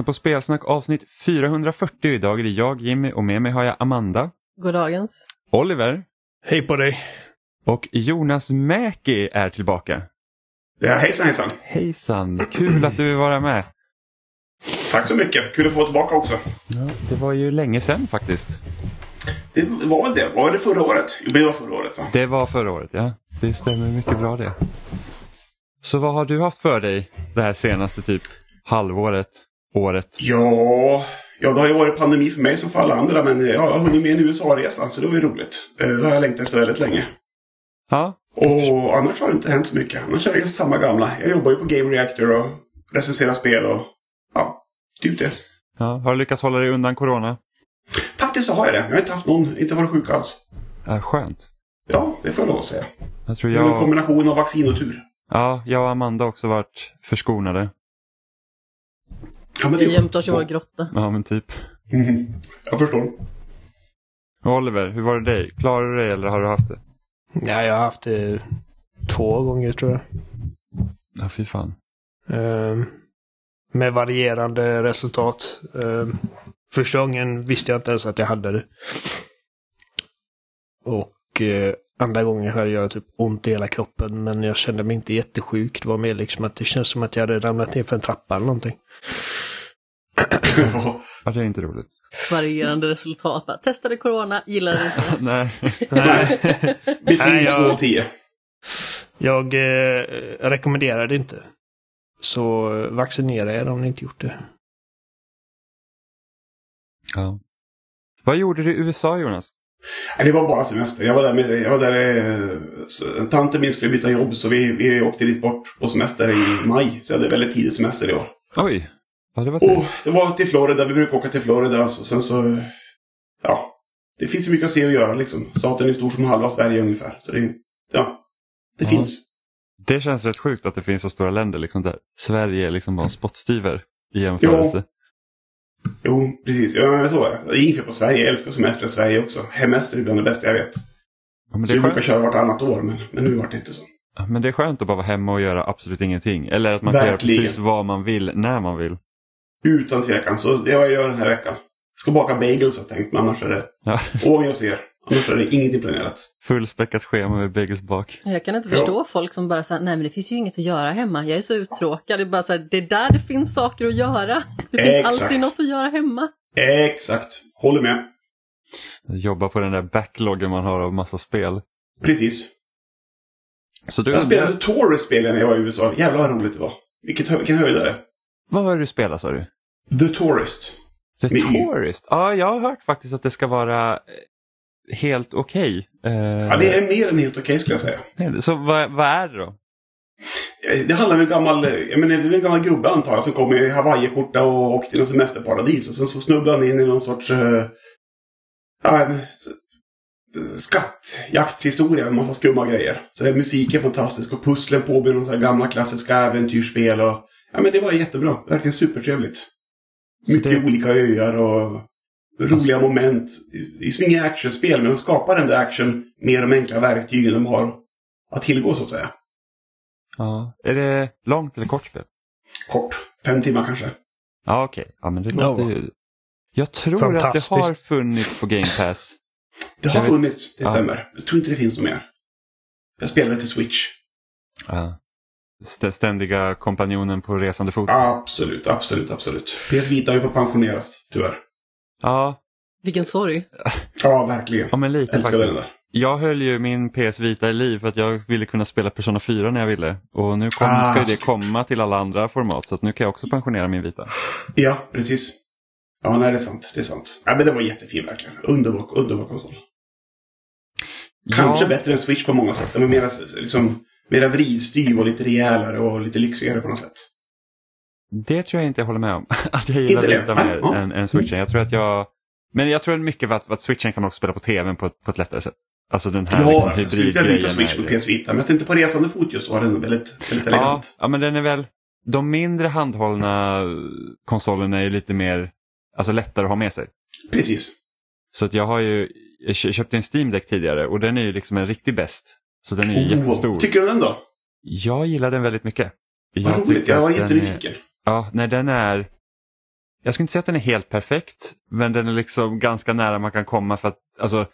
Lyssnar på Spelsnack avsnitt 440. Idag är det jag, Jimmy, och med mig har jag Amanda, Goddagens. Oliver Hej på dig! och Jonas Mäki är tillbaka. Ja, hejsan hejsan. Hejsan, kul att du vill vara med. Tack så mycket. Kul att få vara tillbaka också. Ja, det var ju länge sedan faktiskt. Det var väl det? Var det förra året? Jo, det var förra året va? Det var förra året, ja. Det stämmer mycket bra det. Så vad har du haft för dig det här senaste typ halvåret, året? Ja, ja, det har ju varit pandemi för mig som för alla andra. Men jag har hunnit med en USA-resa så det var ju roligt. Eh, Det har jag längtat efter väldigt länge. Ja, Och annars har det inte hänt så mycket. Annars är det samma gamla. Jag jobbar ju på Game Reactor och recenserar spel och ja, typ det. ja. har du lyckats hålla dig undan corona? Faktiskt så har jag det. Jag har inte haft någon, inte varit sjuk alls. Ja, skönt. Ja, det får jag lov att säga. Jag tror Det är en jag, kombination av vaccin och tur. ja, jag och Amanda har också varit förskonade. Ja, men det i vår grotta. Ja, men typ. Jag förstår. Och Oliver, hur var det dig? Klarar du dig eller har du haft det? Ja, jag har haft det två gånger tror jag. Ja, fy fan. Ehm, med varierande resultat. Ehm, första gången visste jag inte ens att jag hade det. Och eh, andra gången hade jag typ ont i hela kroppen men jag kände mig inte jättesjuk. Det var mer liksom att det känns som att jag hade ramlat ner för en trappa eller någonting. Ja, det är inte roligt. Varierande resultat. Bara, Testade corona, gillade det inte. Nej. Nej, Betyg Nej, jag- 2 av 10. jag eh, rekommenderar det inte. Så eh, vaccinera er om ni inte gjort det. Ja. Vad gjorde du i USA Jonas? Det var bara semester. Jag var där med, jag var där, eh, tanten min skulle byta jobb så vi, vi åkte dit bort på semester i maj. Så jag hade väldigt tidig semester i år. Oj, ja, det var. Och det var till Florida. Vi brukar åka till Florida. Och sen så... Ja. Det finns mycket att se och göra liksom. Staten är stor som halva Sverige ungefär. Så det, ja. Det Ja. finns. Det känns rätt sjukt att det finns så stora länder liksom där. Sverige är liksom bara en spottstyver i jämförelse. Jo, precis. Ja, men så är det. Inget fel på Sverige. Jag älskar semester i Sverige också. Hemester är bland det bästa jag vet. Ja, men, Så vi brukar köra vartannat år. Men, men nu vart det inte så. Men det är skönt att bara vara hemma och göra absolut ingenting. Eller att man kan göra Verkligen. precis vad man vill när man vill. Utan tvekan. Så det är vad jag gör den här veckan. Jag ska baka bagels har jag tänkt. Men annars är det... Ja. Om jag ser. Annars är det ingenting planerat. Fullspäckat schema med bagels bak. Jag kan inte Ja. förstå folk som bara säger nej men det finns ju inget att göra hemma. Jag är så uttråkad. Det är bara så här, det är där det finns saker att göra. Det finns Exakt. alltid något att göra hemma. Exakt. Håller med. Jobba på den där backloggen man har av massa spel. Precis. Så du Jag spelade Taurus spelade när jag var i USA. Jävlar vad roligt det var. Vilket, vilken höjdare. Vad det du spelade sa du? The Tourist. The Med. Tourist? Ja, jag har hört faktiskt att det ska vara eh, helt okej. Eh, Ja, det är mer än helt okej skulle jag säga. Så vad, vad är det då? Eh, Det handlar om en gammal, eh, jag menar, är en gammal gubbe antar jag som kom i hawaiiskjorta och åkte till något semesterparadis. Och sen så snubblade han in i någon sorts en, eh, skattjaktshistoria med massa skumma grejer. Så är musiken fantastisk och pusslen påminner om så här gamla klassiska äventyrsspel. Och, ja, men det var jättebra. Verkligen supertrevligt. Så Mycket det- Alltså- olika öar och roliga moment. Det är som inget actionspel, men de skapar ändå action med de enkla verktygen de har att tillgå så att säga. Ja. Är det långt eller kort spel? Kort. Fem timmar kanske. Ja, okej. Ja, men det Ja. låter ju... Jag tror att det har funnits på Game Pass. Det har funnits, det Ja. stämmer. Jag tror inte det finns något mer. Jag spelade till Switch. Ja. St- Ständiga kompanjonen på resande fot. Absolut, absolut, absolut. PS Vita har ju fått pensioneras, tyvärr. Ja, Vilken sorg. Ja, verkligen. ja men lite Älskade faktiskt. den där. Jag höll ju min PS Vita i liv för att jag ville kunna spela Persona 4 när jag ville. Och nu kom, Ah, ska ju det komma till alla andra format så att nu kan jag också pensionera min Vita. Ja, precis. Ja, nej, det är sant. Det är sant. Ja, men det var jättefin verkligen. Underbar, underbar konsol. Kanske ja, bättre än Switch på många sätt. Var mera, liksom, mera vridstyv och lite rejälare och lite lyxigare på något sätt. Det tror jag inte jag håller med om. Att jag gillar? Vita mer ja. än, än Switchen. Jag tror att jag... Men jag tror mycket för att, att Switchen kan man också spela på tvn på ett, på ett lättare sätt. Alltså den här Ja, liksom, jag skulle. Switch på PS Vita. Men jag tänkte på resande fot just var den väldigt, väldigt Ja, elegant. ja, men den är väl... De mindre handhållna konsolerna är ju lite mer alltså lättare att ha med sig. Precis. Så att jag har ju jag kö- köpte en Steam Deck tidigare och den är ju liksom en riktig bäst. Så den är ju jättestor. Oh, tycker du den då? Jag gillar den väldigt mycket. Vad Jag roligt. Jag var den är- jättenyfiken. Ja, nej den är... jag skulle inte säga att den är helt perfekt, men den är liksom ganska nära man kan komma för att alltså,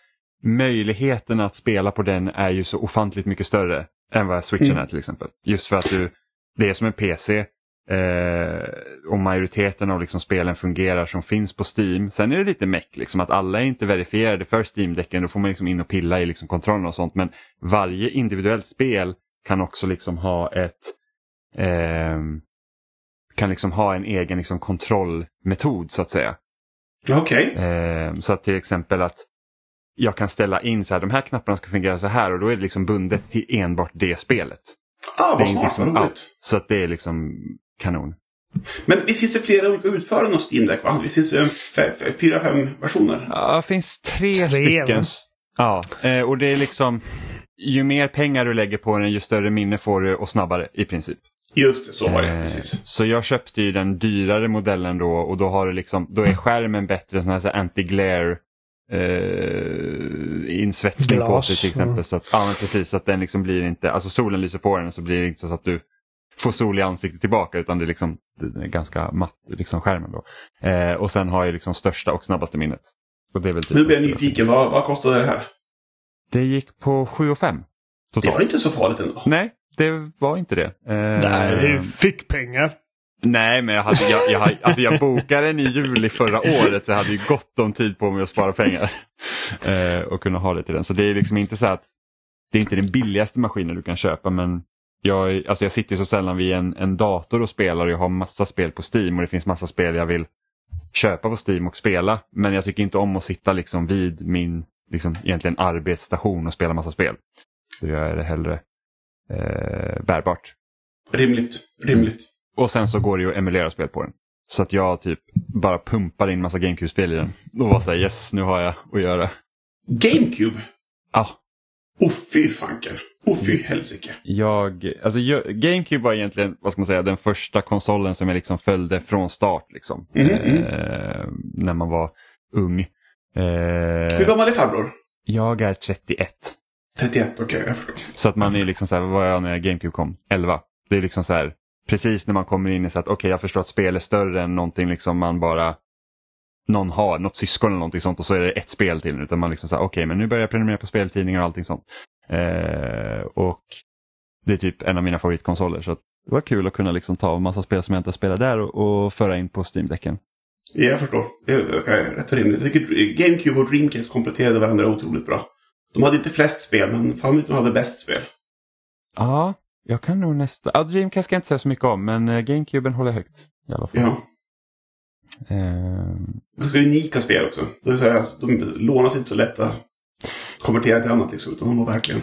möjligheten att spela på den är ju så ofantligt mycket större än vad switchen Mm. är till exempel. Just för att du, det är som en PC eh, och majoriteten av liksom spelen fungerar som finns på Steam. Sen är det lite meck, liksom, att alla är inte verifierade för Steam-däcken. Då får man liksom in och pilla i liksom kontrollen och sånt. Men varje individuellt spel kan också liksom ha ett ehm, kan liksom ha en egen liksom kontrollmetod så att säga. Okej. Ehm, så att till exempel att jag kan ställa in så här, de här knapparna ska fungera så här och då är det liksom bundet till enbart det spelet. Ah, vad smart, liksom- vad roligt. Så att det är liksom kanon. Men visst finns det flera olika utföranden av Steam Deck va? Visst finns det fyra, fem versioner? Ja, det finns tre, Tre, stycken. va? Ja, eh, och det är liksom ju mer pengar du lägger på den ju större minne får du och snabbare i princip. Just det, så var det. Eh, Precis. Så jag köpte ju den dyrare modellen då och då har du liksom, då är skärmen bättre, sån här, så här anti-glare eh, insvetsning på Glas, sig till exempel. mm. Så att, ja men precis, så att den liksom blir inte, alltså solen lyser på den så blir det inte så att du får sol i ansiktet tillbaka utan det är liksom det är ganska matt, liksom skärmen då. Eh, och sen har jag liksom största och snabbaste minnet. Och det är väl typ Nu blir jag nyfiken. Vad, vad kostade det här? Det gick på 7 och 5 Det var inte så farligt ändå. Nej, det var inte det. Eh, Nej, du fick pengar. Nej, men jag, hade, jag, jag, hade- alltså jag bokade den i juli förra året så jag hade ju gott om tid på mig att spara pengar. Eh, och kunna ha det till den. Så det är liksom inte så att det är inte den billigaste maskinen du kan köpa men jag, alltså jag sitter så sällan vid en, en dator och spelar och jag har massa spel på Steam och det finns massa spel jag vill köpa på Steam och spela. Men jag tycker inte om att sitta liksom vid min liksom, egentligen arbetsstation och spela massa spel. Så jag är det hellre eh, bärbart. Rimligt. Rimligt. Och sen så går det ju att emulera spel på den. Så att jag typ bara pumpar in massa GameCube-spel i den. Och var såhär yes, nu har jag att göra. GameCube? Ja, Oh fy fanken. Oh fy helsike. jag, alltså jag, GameCube var egentligen, vad ska man säga, den första konsolen som jag liksom följde från start liksom. Mhm, mhm. Eh, när man var ung. Hur Eh, gammal är farbror? jag är 31. 31, okej, jag förstår. Så att man är liksom så här, vad var jag när GameCube kom? 11. Det är liksom så här, precis när man kommer in i så att okej jag förstår att spel är större än någonting liksom man bara någon har, något syskon eller någonting sånt och så är det ett spel till. Utan man liksom här, okej men nu börjar jag prenumerera på speltidningar och allting sånt. Eh, och det är typ en av mina favoritkonsoler så det var kul att kunna liksom ta en massa spel som jag inte spelar där och, och föra in på Steam-däcken. Ja, jag förstår. Det verkar rätt rimligt. Jag tycker GameCube och Dreamcast kompletterade varandra otroligt bra. De hade inte flest spel, men fan de hade bäst spel. Ja, jag kan nog nästa... Ja, Dreamcast ska jag inte säga så mycket om men eh, GameCuben håller jag högt. I alla fall. Ja. Ganska unika spel också. Det vill säga, de lånas inte så lätt att konvertera till annat liksom, utan de var verkligen...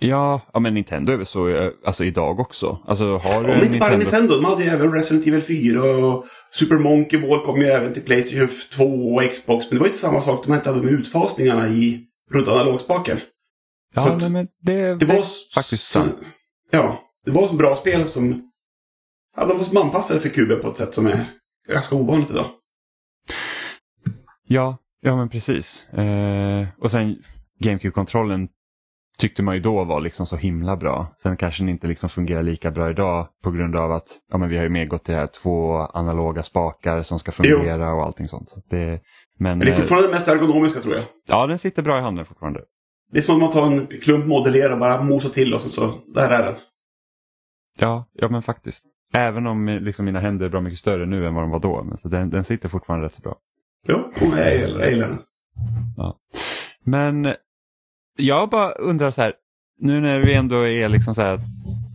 Ja, ja men Nintendo är väl så eh, alltså, idag också. Alltså, har du en inte bara Nintendo, de hade ju även Resident Evil 4 och Super Monkey Ball kom ju även till Playstation 2 och Xbox. Men det var inte samma sak, de inte hade med utfasningarna i runt analogspaken. Ja, så nej, men det, Det var s- faktiskt så, sant. Ja, det var så bra spel som... Ja, de var som anpassade för kuben på ett sätt som är ganska ovanligt idag. Ja, ja men precis. Eh, och sen GameCube-kontrollen tyckte man ju då var liksom så himla bra. Sen kanske den inte liksom fungerar lika bra idag på grund av att ja, men vi har ju mer gått till det här två analoga spakar som ska fungera och allting sånt. Så det, men Men det är eh, fortfarande det mest ergonomiska tror jag. ja, den sitter bra i handen fortfarande. Det är som att man tar en klump modellera och bara mosar till och så, så där är den. Ja, ja men faktiskt. Även om eh, liksom, mina händer är bra mycket större nu än vad de var då. Men, så den, den sitter fortfarande rätt så bra. Jo, jag gillar, den. Men jag bara undrar så här, nu när vi ändå är liksom så här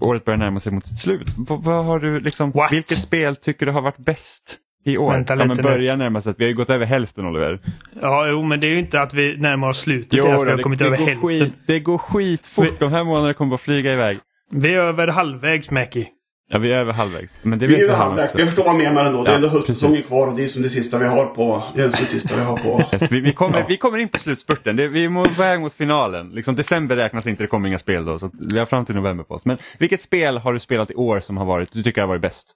året börjar närma sig mot sitt slut. Vad, vad har du liksom, What? vilket spel tycker du har varit bäst i år? Vänta ja, men lite börjar närma sig, vi har ju gått över hälften Oliver. Ja, jo, men det är ju inte att vi närmar oss slutet. det är att vi har det, kommit det, över hälften. skit, det går skitfort, de här månaderna kommer bara flyga iväg. Vi är över halvvägs, Mackie. Ja, vi är över halvvägs. Men det Vi är över halvvägs. också. Jag förstår vad han menar ändå. Det är Ja, ändå höstsäsongen kvar och det är som det sista vi har på... Det är som det sista vi har på... Yes, vi, vi, kommer, Ja. vi kommer in på slutspurten, det, vi är på väg mot finalen. Liksom, december räknas inte, det kommer inga spel då. Så vi har fram till november på oss. Men vilket spel har du spelat i år som har varit, du tycker har varit bäst?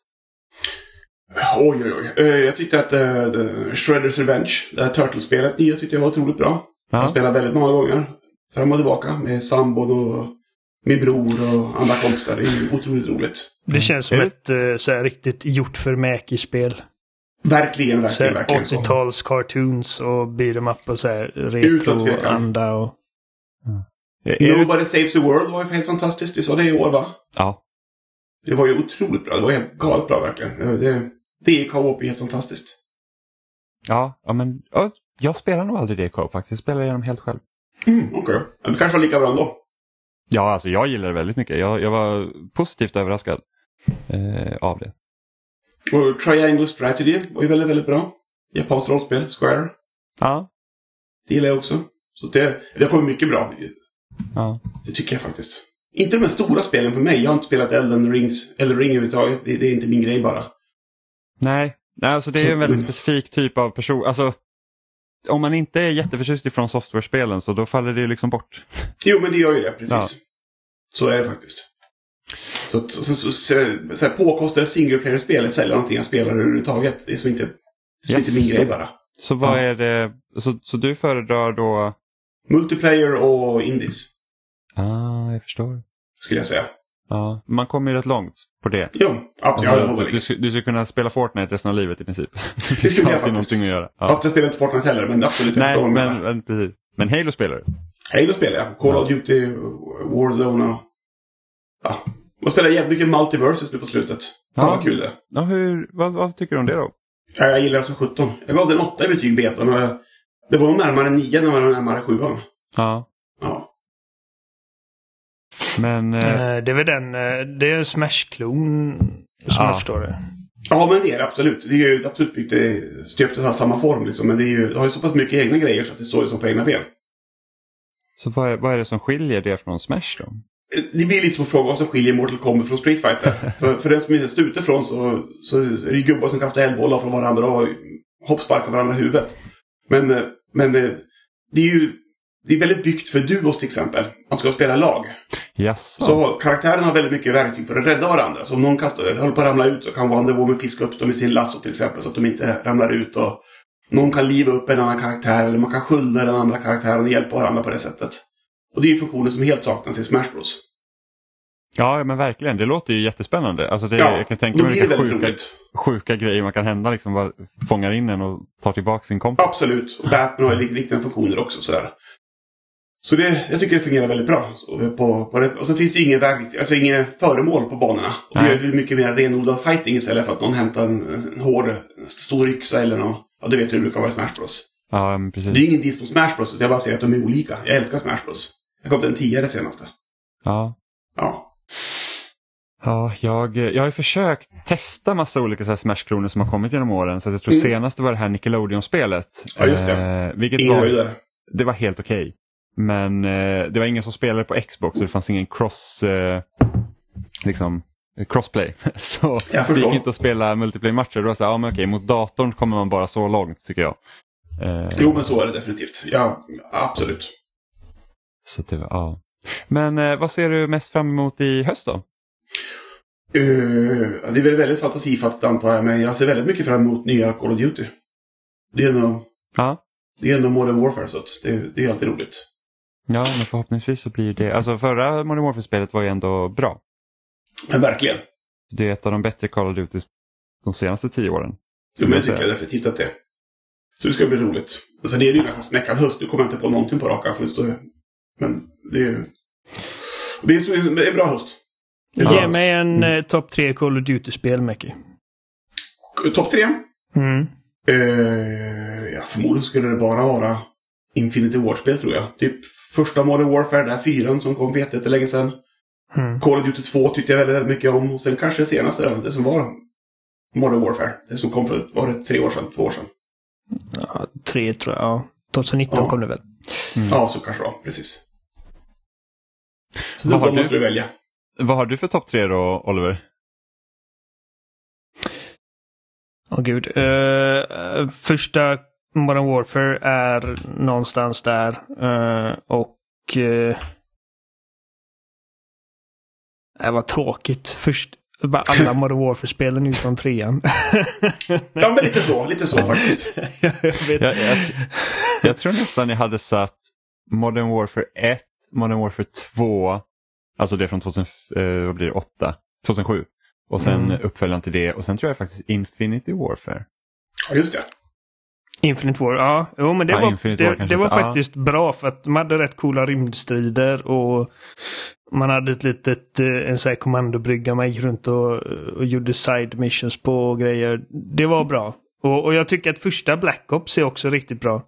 Oj, oj, oj. Eh, Jag tyckte att uh, Shredder's Revenge, det här Turtles-spelet, nya tyckte jag var otroligt bra. Ja. Jag spelade väldigt många gånger. Fram och tillbaka med sambon och min bror och andra kompisar. Det är ju otroligt roligt. Det känns som ett eh, så här, riktigt gjort för Mackie-spel. Verkligen, Så verkligen, här verkligen så. 80-tals cartoons och beat 'em up och så här retro-anda och... Det, Nobody Saves the World var ju helt fantastiskt. Vi sa det i år, va? ja. Det var ju otroligt bra. Det var helt galet bra, verkligen. Det, det, i co-op är helt fantastiskt. Ja, ja, men ja, jag spelar nog aldrig det i co-op faktiskt. Jag spelar igenom helt själv. Mm, Okej. Ja, det kanske var lika bra ändå. Ja, alltså jag gillar det väldigt mycket. Jag, jag var positivt överraskad eh, av det. Och Triangle Strategy var ju väldigt, väldigt bra. Japanskt rollspel, Square. Ja, Det gillar jag också. Så det, det har kommit mycket bra. ja. Det tycker jag faktiskt. Inte de här stora spelen för mig. Jag har inte spelat Elden Rings, eller Ring överhuvudtaget. Det, det är inte min grej bara. Nej, nej alltså det är en väldigt specifik typ av person. Alltså, om man inte är jätteförtjust ifrån software-spelen så då faller det liksom bort. Jo, men det gör ju det. Precis. Ja. Så är det faktiskt. Så, att- så, så, så, så, här, påkostade single player-spel sällan någonting jag spelar överhuvudtaget. Det är som inte, det är som Yes. inte min grej bara. Så vad Ja. är det, så, så du föredrar då, Multiplayer och indies, ah, jag förstår. skulle jag säga. Ja, man kommer ju rätt långt på det. Jo, absolut. Ja, du, med. ska, du ska kunna spela Fortnite resten av livet i princip. Det skulle jag faktiskt. att göra. Ja. Fast jag spelar inte Fortnite heller, men absolut. Nej, du men, menar. men precis. Men Halo spelar du? Halo spelar jag. Call of Duty, Warzone och... Ja. Jag spelar jävligt mycket Multiversus nu på slutet. Fan Ja. vad kul det. Ja, hur, vad, vad tycker du om det då? Ja, jag gillar det som 17. Jag gav den 8 i betyg betan och det var närmare 9 än det var närmare 7. Ja, Ja. Men... Eh, Eh, Det är väl den, eh, det är en Smash-klon som Ja. jag förstår det. ja, men det är det absolut. Det är ju absolut byggt är stöpt i samma form liksom. Men det, är ju, det har ju så pass mycket egna grejer så att det står ju som på egna ben. så vad är, vad är det som skiljer det från Smash då? Det blir lite som att fråga vad som skiljer Mortal Kombat från Street Fighter. för, för den som står utifrån så, så är det ju gubbar som kastar eldbollar från varandra och hoppsparkar varandra i huvudet. Men, eh, men det är ju det är väldigt byggt för duos till exempel. Man ska spela lag. Jaså? Så karaktären har väldigt mycket verktyg för att rädda varandra. Så om någon kastar, håller på att ramla ut så kan Wonder Woman fiska upp dem i sin lasso till exempel så att de inte ramlar ut. Och någon kan liva upp en annan karaktär eller man kan skölda den andra karaktären och hjälpa varandra på det sättet. Och det är ju funktioner som helt saknas i Smash Bros. Ja, men verkligen. Det låter ju jättespännande. Alltså det, Ja, jag kan tänka mig vilka sjuka, roligt. sjuka grejer man kan hända. Liksom, bara fångar in en och tar tillbaka sin kompis. Absolut. Och Batman har ju liknande funktioner också. Sådär. Så det, jag tycker det fungerar väldigt bra. Så på, på det. Och sen finns det inget, verk- alltså inget föremål på banorna. Och det det mycket mer renodlad fighting istället för att någon hämtar en, en hård, en stor yxa eller något. Ja, du vet hur det brukar vara i Smash Bros. Ja, precis. Det är ingen diss på Smash Bros. utan Jag bara säger att de är olika. Jag älskar Smash Bros. Jag kom till en 10 det senaste. Ja. Ja. Ja, jag, jag har försökt testa massa olika Smash-kloner som har kommit genom åren. Så jag tror Mm. senaste var det här Nickelodeon-spelet. Ja, just det. Eh, vilket Ingen var, höjdare. det var helt okej. Men eh, det var ingen som spelade på Xbox så det fanns ingen cross, eh, liksom, crossplay. Så det gick inte att spela multiplayer-matcher. Det var så här, ja men okej, mot datorn kommer man bara så långt tycker jag. Eh, Jo, men så är det definitivt. Ja, absolut. Så det var, ja. Men eh, vad ser du mest fram emot i höst då? Uh, det är väl väldigt fantasifattigt antar jag, men jag ser väldigt mycket fram emot nya Call of Duty. Det är ändå, Ja, det är ändå Modern Warfare, så det, det är alltid roligt. Ja men förhoppningsvis så blir det, alltså förra Warfare-spelet var ju ändå bra. Men verkligen. Det är ett av de bättre Call of Duty de senaste tio åren. Jo, men det tycker jag definitivt att det. Så det ska bli roligt. Men sen är det ju smäckad höst. Nu kommer jag inte på någonting på rak arm, för det står Men det är ju... Det är, det är bra höst. Det är bra Ge höst. mig en eh, topp tre Call of Duty-spel, Mäcki. Topp tre? Mm. Uh, ja, förmodligen skulle det bara vara Infinity War-spel tror jag. Typ första Modern Warfare, det här fyran som kom för jättelänge sedan. Mm. Call of Duty 2 tyckte jag väldigt, väldigt mycket om. Och sen kanske det senaste, det som var Modern Warfare. Det som kom för, var det tre år sedan? Två år sedan? Ja, tre tror jag. Ja. 2019 Ja. kom det väl. Mm. Ja, så kanske det var. Precis. Så Vad då har måste du? välja. Vad har du för topp tre då, Oliver? Åh gud. Eh, första Modern Warfare är någonstans där. Eh, och... Uh, det var tråkigt. Först, bara alla Modern Warfare-spelen utom trean. Ja, men lite så. Lite så faktiskt. jag. Jag, jag, jag tror nästan jag hade satt Modern Warfare 1, Modern Warfare 2, alltså det från 2000, eh, vad blir det, 8, 2007. Och sen Mm. uppföljaren till det och sen tror jag faktiskt Infinity Warfare. Ja, just det. Infinite War, ja. Jo, men det Ja, var, War det, det var. Ja. faktiskt bra för att de hade rätt coola rymdstrider och man hade ett litet, eh, en sån här kommandobrygga man gick runt och, och gjorde side missions på och grejer. Det var bra. Och, och jag tycker att första Black Ops är också riktigt bra.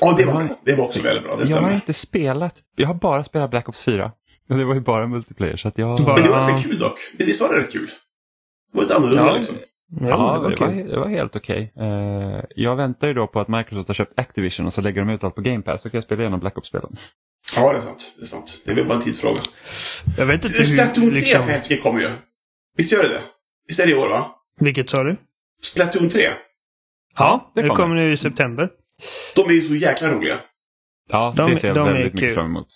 Ja, det var. Det var också väldigt bra. Det Jag har inte spelat, jag har bara spelat Black Ops 4. Och det var ju bara multiplayer så att jag... Bara- Men det var ganska kul dock. Visst var det rätt kul? Det var lite annorlunda Ja. liksom. Ja, Ja, det var det var, det var helt okej. Eh, jag väntar ju då på att Microsoft har köpt Activision och så lägger de ut allt på Game Pass. Så kan jag spela igenom Black Ops-spelen. Ja, det är sant. Det är sant. Det är väl bara en tidsfråga. Jag vet inte Splatoon hur... 3 Liksom, för helsike kommer ju. Visst gör det det? Visst är det i år, va? vilket sa du? Splatoon 3. Ja, det det kommer. kommer nu i september. De är ju så jäkla roliga. Ja, De- det ser jag de väldigt mycket kul. fram emot.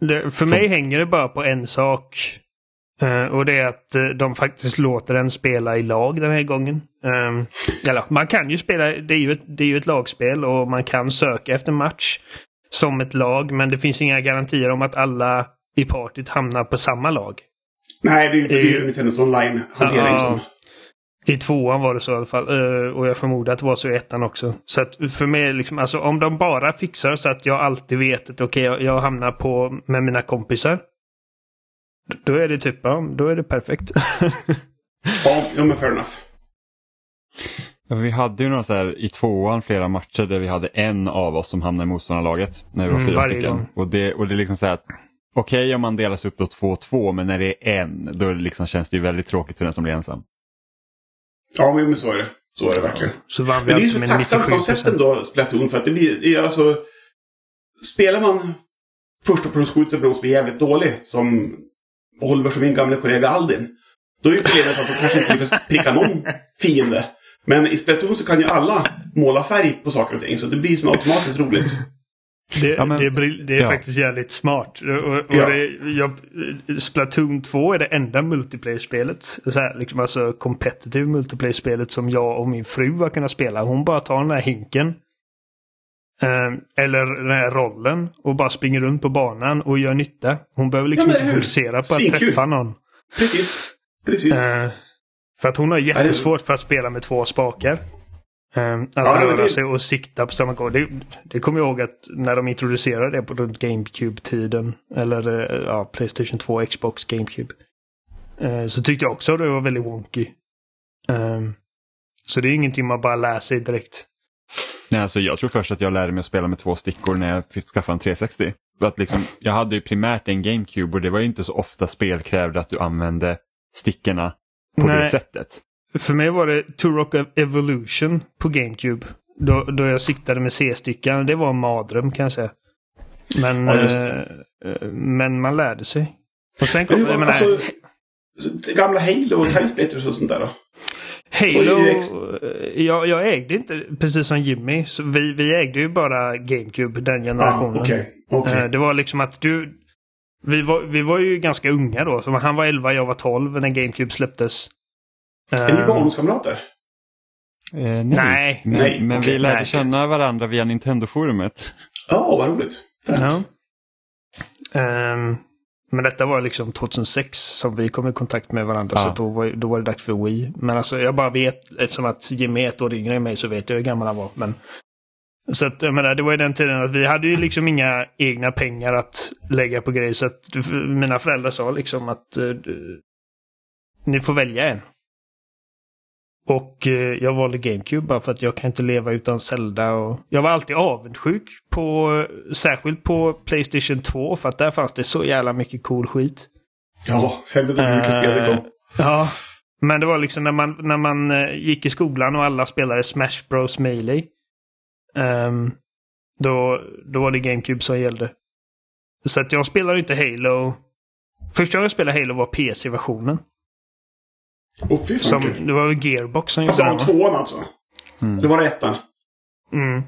Det, för mig hänger det bara på en sak. Eh, och det är att eh, de faktiskt låter en spela i lag den här gången. Um, eller, man kan ju spela, det är ju, ett, det är ju ett lagspel och man kan söka efter match som ett lag. Men det finns inga garantier om att alla i partyt hamnar på samma lag. Nej, det är ju det är ju Nintendos online-hantering ja. som... I tvåan var det så i alla fall. Eh, och jag förmodar att det var så i ettan också. Så att för mig, liksom, alltså, om de bara fixar så att jag alltid vet att okej, jag, jag hamnar på med mina kompisar. Då är det typ, ja, då är det perfekt. Ja, ja, men fair enough. Vi hade ju några så här i tvåan flera matcher där vi hade en av oss som hamnade i motståndarlaget. När vi var Mm, fyra stycken. gång. Och det, och det är liksom så här att okej om man delas upp då 2-2 men när det är en då liksom, känns det ju väldigt tråkigt för den som blir ensam. Ja, men så är det. Så är det verkligen. Så vann vi Men det är ju alltså så med tacksamt 97 koncept ändå, Splatoon, för att det blir... Det är alltså... Spelar man första produktionsskjutet med någon som är jävligt dålig, som Oliver som min gamla kollega Aldin, då är ju problemet att de kanske inte lyckas pricka någon fiende. Men i Splatoon så kan ju alla måla färg på saker och ting, så det blir som automatiskt roligt. Det, Ja, men- det, är, det är ja. faktiskt jävligt smart. Och, och Ja. det, jag, Splatoon 2 är det enda multiplayer-spelet, så här, liksom alltså competitive multiplayer-spelet som jag och min fru har kunnat spela. Hon bara tar den här hinken. Eh, eller den här rollen och bara springer runt på banan och gör nytta. Hon behöver liksom men inte fokusera på att Svinkul. träffa någon. Precis. Precis. Eh, för att hon har jättesvårt för att spela med två spakar. Eh, att Ja, röra det- sig och sikta på samma gång. Det, det kommer jag ihåg att när de introducerade det på runt GameCube-tiden. Eller ja, Playstation 2, Xbox, GameCube. så tyckte jag också att det var väldigt wonky. Så det är ingenting man bara lär sig direkt. Nej, alltså jag tror först att jag lärde mig att spela med två stickor när jag fick skaffa en 360. För att liksom, jag hade ju primärt en GameCube och det var ju inte så ofta spel krävde att du använde stickorna på Nej. det sättet. För mig var det Turok Evolution på GameCube. Då, då jag siktade med C-stickan. Det var en mardröm kan jag säga. Men, Ja, eh, eh, men man lärde sig. Och sen kom, hur jag menar, alltså, så- gamla Halo och Timesplitters och sånt där då? Halo, eh, jag, jag ägde inte, precis som Jimmy, så vi, vi ägde ju bara GameCube den Ah, generationen. okej. okej. Eh, Det var liksom att du... Vi var, vi var ju ganska unga då. Så han var 11, jag var 12 när GameCube släpptes. Är ni Eh, barndomskamrater? Eh, nej. Nej. Men, Nej, men okej, vi lärde nej. känna varandra via Nintendo-forumet. Ja, vad roligt. Fränt. Ja. Ehm, men detta var liksom 2006 som vi kom i kontakt med varandra. Ja. Så då var, då var det dags för Wii. Men alltså jag bara vet, eftersom att Jimmy är ett år yngre än mig så vet jag hur gammal han var. Men, så att, jag menar, det var ju den tiden att vi hade ju liksom inga egna pengar att lägga på grejer. Så att mina föräldrar sa liksom att eh, ni får välja en. Och eh, jag valde GameCube bara för att jag kan inte leva utan Zelda. Och jag var alltid avundsjuk på, särskilt på Playstation 2 för att där fanns det så jävla mycket cool skit. Ja, helvete vad mycket spel det Eh, kom. Ja, men det var liksom när man, när man eh, gick i skolan och alla spelade Smash Bros Melee. ehm, då, då var det GameCube som gällde. Så att jag spelade inte Halo. Första gången jag spelade Halo var PC-versionen. Åh fy fan Som, det var väl Gearbox som Alltså gjorde den, va? tvåan alltså? Mm. Det var det ettan? Mm.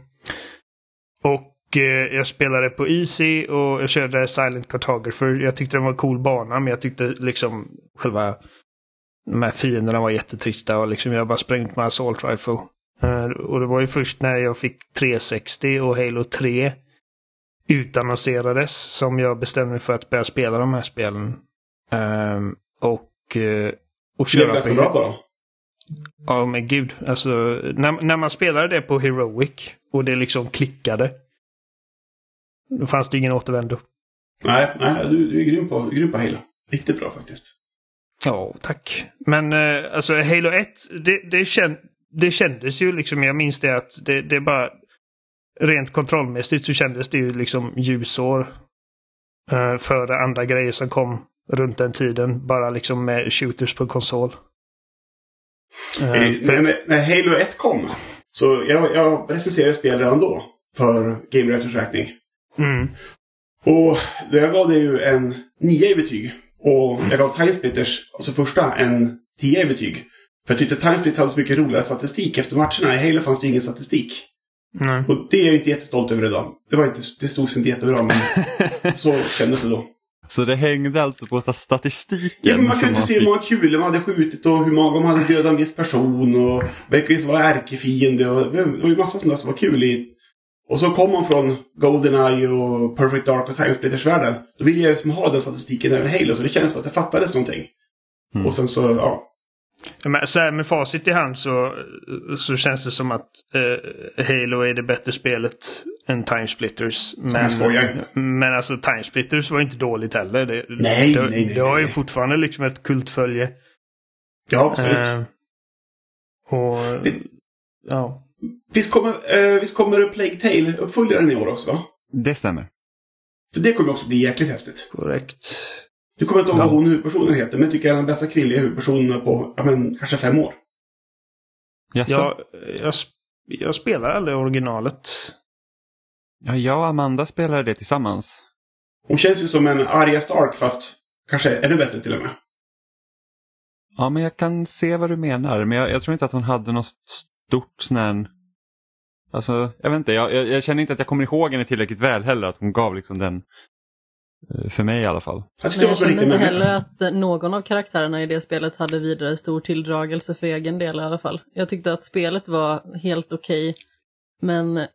Och eh, jag spelade på Easy och jag körde Silent Cartographer. Jag tyckte det var en cool bana men jag tyckte liksom själva de här fienderna var jättetrista och liksom jag bara sprängt med Assault Rifle. Eh, och det var ju först när jag fick 360 och Halo 3 utannonserades som jag bestämde mig för att börja spela de här spelen. Ehm, och, eh, och Du blev köra ganska på bra på dem. Ja, men gud. Alltså, när, när man spelade det på Heroic och det liksom klickade. Då fanns det ingen återvändo. Nej, nej du, du är grym på, grym på Halo. Riktigt bra faktiskt. Ja, tack. Men eh, alltså Halo 1, det, det, känd, det kändes ju liksom, jag minns det att det, det bara... Rent kontrollmässigt så kändes det ju liksom ljusår. Eh, före andra grejer som kom runt den tiden. Bara liksom med shooters på konsol. Eh, när, när Halo 1 kom, så jag, jag recenserade spel redan då. För Game Writers räkning. Mm. Och jag gav det ju en 9 i betyg. Och jag gav Timesplitters, alltså första, en 10 i betyg. För jag tyckte Timesplitters hade så mycket roligare statistik efter matcherna. I Halo fanns det ju ingen statistik. Nej. Och det är jag inte jättestolt över idag. Det, var inte, det stod sig inte jättebra, men så kändes det då. Så det hängde alltså på statistiken? Ja, men man kunde se hur många kulor man hade skjutit och hur många man hade dödat en viss person. Och vilka var ärkefiende. Och det var ju massa där som var kul i. Och så kom man från Goldeneye och Perfect Dark och Timesplitters-världen. Då ville jag liksom ha den statistiken även i Halo. Så det kändes som att det fattades någonting. Mm. Och sen så, ja. Men så här med facit i hand så, så känns det som att eh, Halo är det bättre spelet än Timesplitters. Men, Jag skojar inte. men alltså Timesplitters var inte dåligt heller. Det, Nej, det, nej, nej, Det har ju fortfarande liksom ett kultfölje. Ja, absolut. Eh, och Det- ja. Visst kommer, eh, visst kommer Plague Tale-uppföljaren i år också, va? Det stämmer. För det kommer också bli jäkligt häftigt. Korrekt. Du kommer inte ihåg vad hon huvudpersonen heter, men jag tycker jag är den bästa kvinnliga huvudpersonen på, ja men, kanske fem år. Jaså? Jag, jag, jag spelar aldrig originalet. Ja, jag och Amanda spelade det tillsammans. Hon känns ju som en Arya Stark, fast kanske ännu bättre till och med. Ja, men jag kan se vad du menar. Men jag, jag tror inte att hon hade något stort sån här... Alltså, jag vet inte. Jag, jag, jag känner inte att jag kommer ihåg henne tillräckligt väl heller. Att hon gav liksom den... eh, För mig i alla fall. Jag tyckte jag riktigt inte heller att eh, någon av karaktärerna i det spelet hade vidare stor tilldragelse för egen del i alla fall. Jag tyckte att spelet var helt okej, men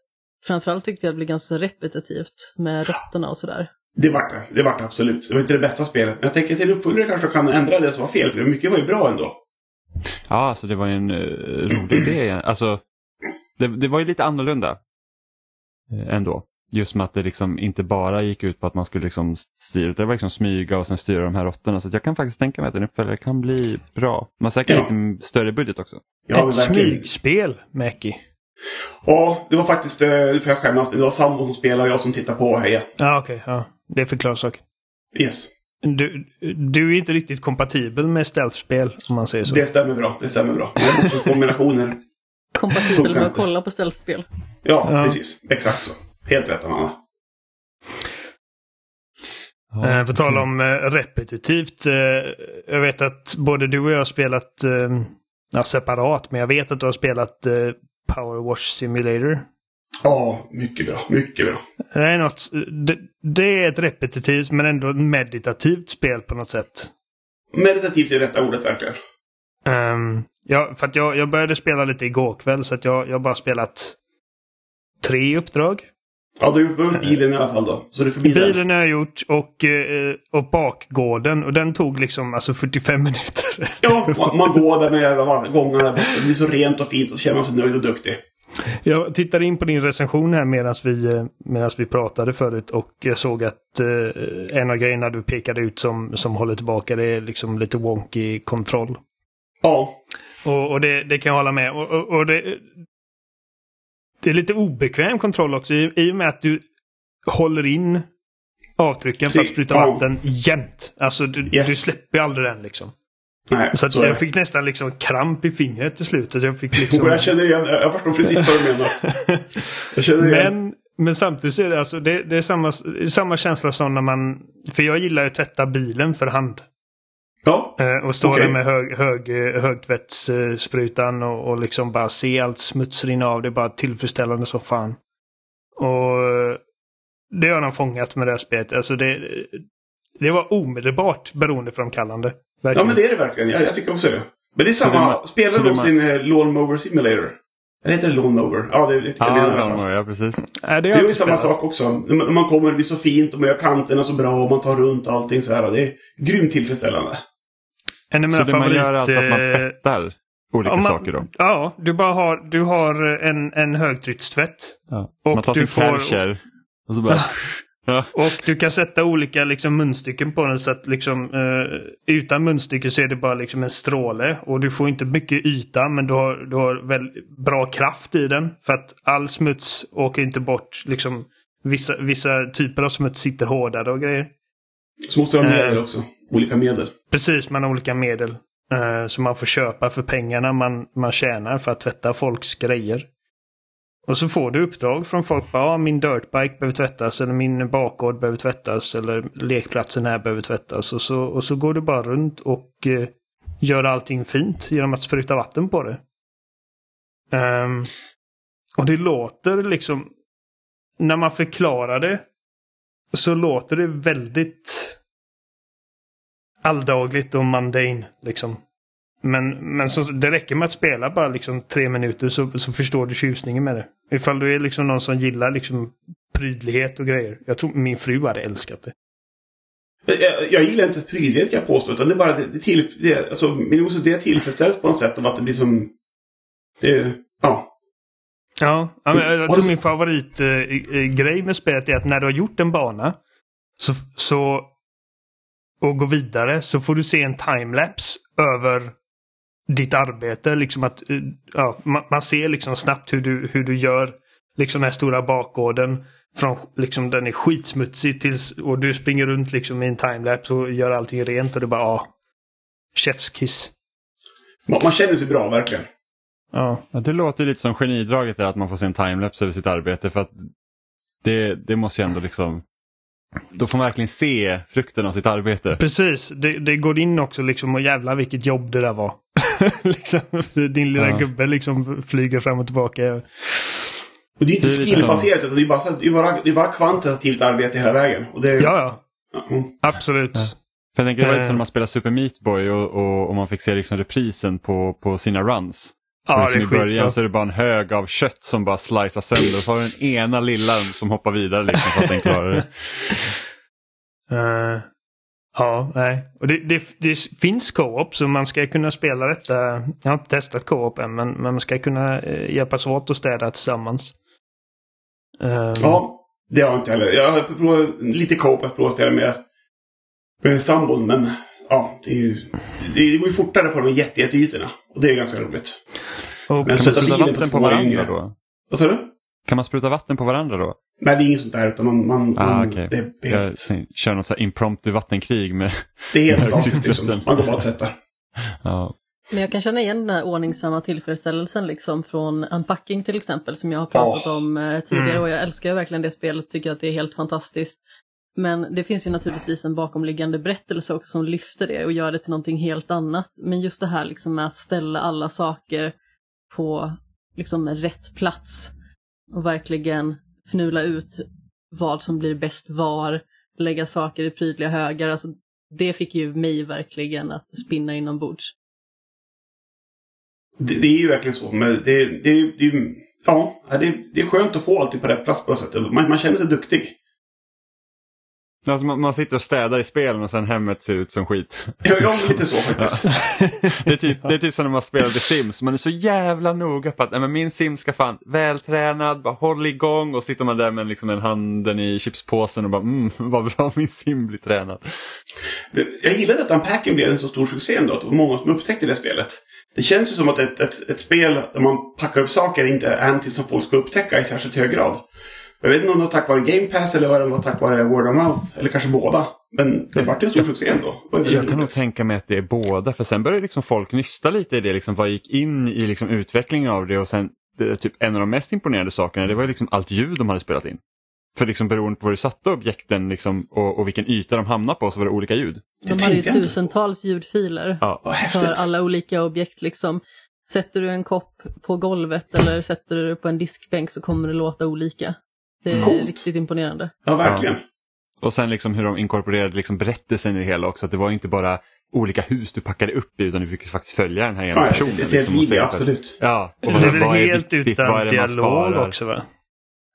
framförallt tyckte jag det blev ganska repetitivt med rötterna och sådär. Det vart det. Det vart det absolut. Det var inte det bästa spelet. Men jag tänker till uppföljare kanske kan ändra det som var fel. För mycket var ju bra ändå. Ja, alltså det var ju en uh, rolig idé. Alltså, det, det var ju lite annorlunda. eh, ändå. Just med att det liksom inte bara gick ut på att man skulle liksom styra, det var liksom smyga och sen styra de här råttorna. Så att jag kan faktiskt tänka mig att en uppföljare kan bli bra. Man säkert Ja. lite större budget också. Ja, Ett verkligen. smygspel, Mäki. Ja, det var faktiskt, eh, nu får jag skämmas, det var sambo som spelade och jag som tittade på och hejade. Ja, okej. ja. Det förklarar saken. Yes. Du, du är inte riktigt kompatibel med stealth-spel, om man säger så. Det stämmer bra. Det stämmer bra. Det är kombinationer. Kompatibel med att kolla på ställspel. Ja, Ja. precis. Exakt så. Helt rätt, Amanda. Eh, på tal om eh, repetitivt. Eh, jag vet att både du och jag har spelat eh, ja, separat, men jag vet att du har spelat eh, Power Wash Simulator. Ja, mycket bra. Mycket bra. Det är, något, det, det är ett repetitivt men ändå meditativt spel på något sätt. Meditativt är rätta ordet verkligen. Um, ja, för att jag, jag började spela lite igår kväll så att jag jag har bara spelat tre uppdrag. Ja, du har gjort bilen i alla fall då. Så du den. Bilen har jag gjort och, eh, och bakgården och den tog liksom alltså 45 minuter. Ja, man, man går där med jävla gångarna där borta. Det blir så rent och fint och så känner man sig nöjd och duktig. Jag tittade in på din recension här medan vi, eh, medans vi pratade förut och jag såg att eh, en av grejerna du pekade ut som, som håller tillbaka det är liksom lite wonky kontroll. Ja, Och, och det, det kan jag hålla med. Och, och, och det, det är lite obekväm kontroll också i, i och med att du håller in avtrycken för att spruta Ja. vatten jämt. Alltså du, Yes. du släpper aldrig den liksom. nej. Så, att så jag fick nästan liksom kramp i fingret till slut. Så jag fick liksom... Jag känner igen, jag förstår precis vad du menar. Jag känner igen. Men, men samtidigt så är det, alltså, det, det är samma, samma känsla som när man... För jag gillar ju att tvätta bilen för hand. Ja, Eh, och stå Okej. där med hög, hög, eh, högtvättssprutan och, och liksom bara se allt smuts rinna av. Det är bara tillfredsställande som fan. Och eh, det har de fångat med det här spelet. Alltså det, det var omedelbart beroendeframkallande. ja Verkligen. men det är det verkligen. Jag, jag tycker också det. Men det är Så samma. det ma- Spelar du det någonsin eh, Lawnmower Simulator? Eller heter det Lawnmower? Ja, det, det, det Ja, jag i alla ja, ja, precis. Nej, det Det är ju samma sak också. När man, man kommer, det blir så fint och man gör kanterna så bra och man tar runt allting så här. Det är grymt tillfredsställande. En av Så mina det man favorit... gör alltså att man eh, tvättar olika man- saker då. Ja, du bara har, du har en, en högtryckstvätt. Ja. Och Så man tar du sin får- och så bara... Ja. Och du kan sätta olika liksom, munstycken på den så att liksom, eh, utan munstycke så är det bara liksom en stråle. Och du får inte mycket yta men du har, du har väl bra kraft i den. För att all smuts åker inte bort. Liksom, vissa, vissa typer av smuts sitter hårdare och grejer. Så måste du ha Eh. medel också. Olika medel. Precis, man har olika medel. Eh, som man får köpa för pengarna man, man tjänar för att tvätta folks grejer. Och så får du uppdrag från folk. Bara, ja, min dirtbike behöver tvättas eller min bakgård behöver tvättas eller lekplatsen här behöver tvättas. Och så, och så går du bara runt och eh, gör allting fint genom att spruta vatten på det. Um, och det låter liksom... När man förklarar det så låter det väldigt alldagligt och mundane. Liksom. Men, men så, det räcker med att spela bara liksom tre minuter så, så förstår du tjusningen med det. Ifall du är liksom någon som gillar liksom prydlighet och grejer. Jag tror min fru hade älskat det. Jag, jag gillar inte prydlighet kan jag påstå. Utan det är bara det, det, till, det, alltså, min OCD tillfredsställs på något sätt av att det blir som... Det, ja. Ja, jag, jag Har tror min favoritgrej med spelet är att när du har gjort en bana så, så och går vidare så får du se en timelapse över ditt arbete. Liksom att, eh, ja, man, man ser liksom snabbt hur du, hur du gör liksom den här stora bakgården. Från, liksom, den är skitsmutsig tills, och du springer runt liksom i en timelapse och gör allting rent och det bara, ja. Chefskiss. Man, man känner sig bra verkligen. Ja. Ja, det låter lite som genidraget där att man får se en timelapse över sitt arbete för att det, det måste ju ändå liksom då får man verkligen se frukten av sitt arbete. Precis, det, det går in också liksom och jävla vilket jobb det där var. liksom, din lilla Ja. gubbe liksom flyger fram och tillbaka. Och det är ju inte Det är lite skillbaserat utan det är bara, det är bara, det är bara kvantitativt arbete hela vägen. Och det, är- Ja, ja. ja. Absolut. Ja. För jag tänker, det var lite Eh. som när man spelade Super Meat Boy och, och, och man fick se liksom reprisen på, på sina runs. Ja, liksom det är I början så är det bara en hög av kött som bara slicear sönder och så har du den ena lilla som hoppar vidare liksom för att den klarar det. Eh, ja, nej. Och det, det, det finns co-op så man ska kunna spela detta. Jag har inte testat co-op än men, men man ska kunna eh, hjälpas åt och städa tillsammans. Eh, ja, det har jag inte heller. Jag har provat lite co-op att prova att spela med, med sambon. Men ja, det, är ju, det går ju fortare på de här jätte, jätteytorna. Och det är ganska roligt. och, Men Kan så- man spruta på vatten på två varandra yngre. då? Vad sa du? Kan man spruta vatten på varandra då? Nej, det är inget sånt där. Utan man, man, Ah, man okej. det, är Jag helt, kör något så här impromptu vattenkrig med... det är helt statiskt. Liksom. Man går bara och tvättar. Ja. Men jag kan känna igen den här ordningsamma tillfredsställelsen liksom från Unpacking till exempel som jag har pratat Åh. om eh, tidigare Mm. och jag älskar verkligen det spelet, tycker att det är helt fantastiskt. Men det finns ju naturligtvis en bakomliggande berättelse också som lyfter det och gör det till någonting helt annat. Men just det här liksom med att ställa alla saker på liksom rätt plats och verkligen fnula ut vad som blir bäst var, lägga saker i prydliga högar, alltså det fick ju mig verkligen att spinna inombords. Det, det är ju verkligen så. Men det, det, det, är ja, det, det är skönt att få allting på rätt plats på något sätt. Man, man känner sig duktig. Alltså man, man sitter och städar i spelen och sen hemmet ser ut som skit. Ja, ja lite så faktiskt. Det är typ, det är typ som när man spelar The Sims. Man är så jävla noga på att nej, men min sim ska fan vältränad, bara håll igång och sitter man där med liksom en handen i chipspåsen och bara mm, vad bra min sim blir tränad. Jag gillade att Unpacking blev en så stor succé ändå. Att det var många som upptäckte det spelet. Det känns ju som att ett, ett, ett spel där man packar upp saker inte är någonting som folk ska upptäcka i särskilt hög grad. Jag vet inte om det var tack vare Game Pass eller vad det var tack vare Word of Mouth. Eller kanske båda. Men det vart en stor succé ändå. Väldigt Jag kan nog tänka mig att det är båda för sen började liksom folk nysta lite i det, liksom, vad gick in i liksom utvecklingen av det och sen det, typ en av de mest imponerande sakerna det var liksom allt ljud de hade spelat in. För liksom beroende på var du satte objekten liksom, och, och vilken yta de hamnade på så var det olika ljud. De hade ju jag tusentals ljudfiler Ja. För alla olika objekt. Liksom. Sätter du en kopp på golvet eller sätter du det på en diskbänk så kommer det låta olika. Det är Coolt. riktigt imponerande. Ja, verkligen. Och sen liksom hur de inkorporerade liksom berättelsen i det hela också. Att det var inte bara olika hus du packade upp i utan du fick faktiskt följa den här ena Ja, personen. det, det liksom, video, för- absolut. Ja, och det är vad, väl vad är helt viktigt, utan det dialog också va?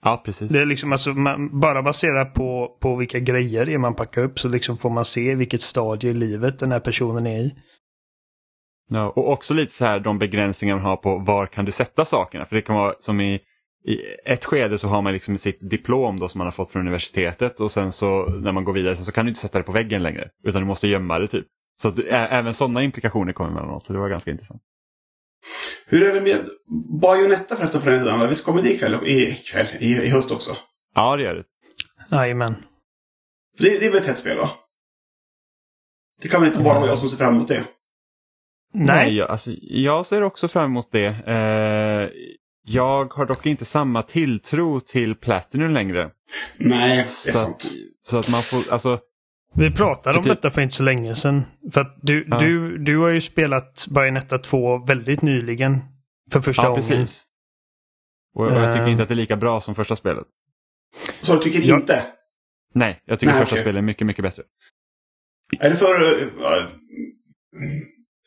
Ja, precis. Det är liksom alltså, man, bara baserat på, på vilka grejer det är man packar upp så liksom får man se vilket stadie i livet den här personen är i. Ja, och också lite så här de begränsningar man har på var kan du sätta sakerna. För det kan vara som i, i ett skede så har man liksom sitt diplom då som man har fått från universitetet och sen så när man går vidare så kan du inte sätta det på väggen längre utan du måste gömma det typ. Så att, ä, även sådana implikationer kommer med något så det var ganska intressant. Hur är det med Bayonetta förresten för den delen? Visst kommer det ikväll, i, ikväll, i, i höst också? Ja det gör det. Jajamän. Det, det är väl ett hett spel va? Det kan väl inte bara vara jag som ser fram emot det? Nej. jag, alltså, jag ser också fram emot det. Eh, jag har dock inte samma tilltro till Platinum längre. Nej, det är Så sant. att, så att man får, alltså Vi pratade om Typ- detta för inte så länge sedan. För att du, Ja. du, du har ju spelat Bayonetta 2 väldigt nyligen. För första Ja, gången. precis. Och, jag tycker inte att det är lika bra som första spelet. Så du tycker Ja. inte? Nej, jag tycker Nej, första okej. spelet är mycket, mycket bättre. Är det för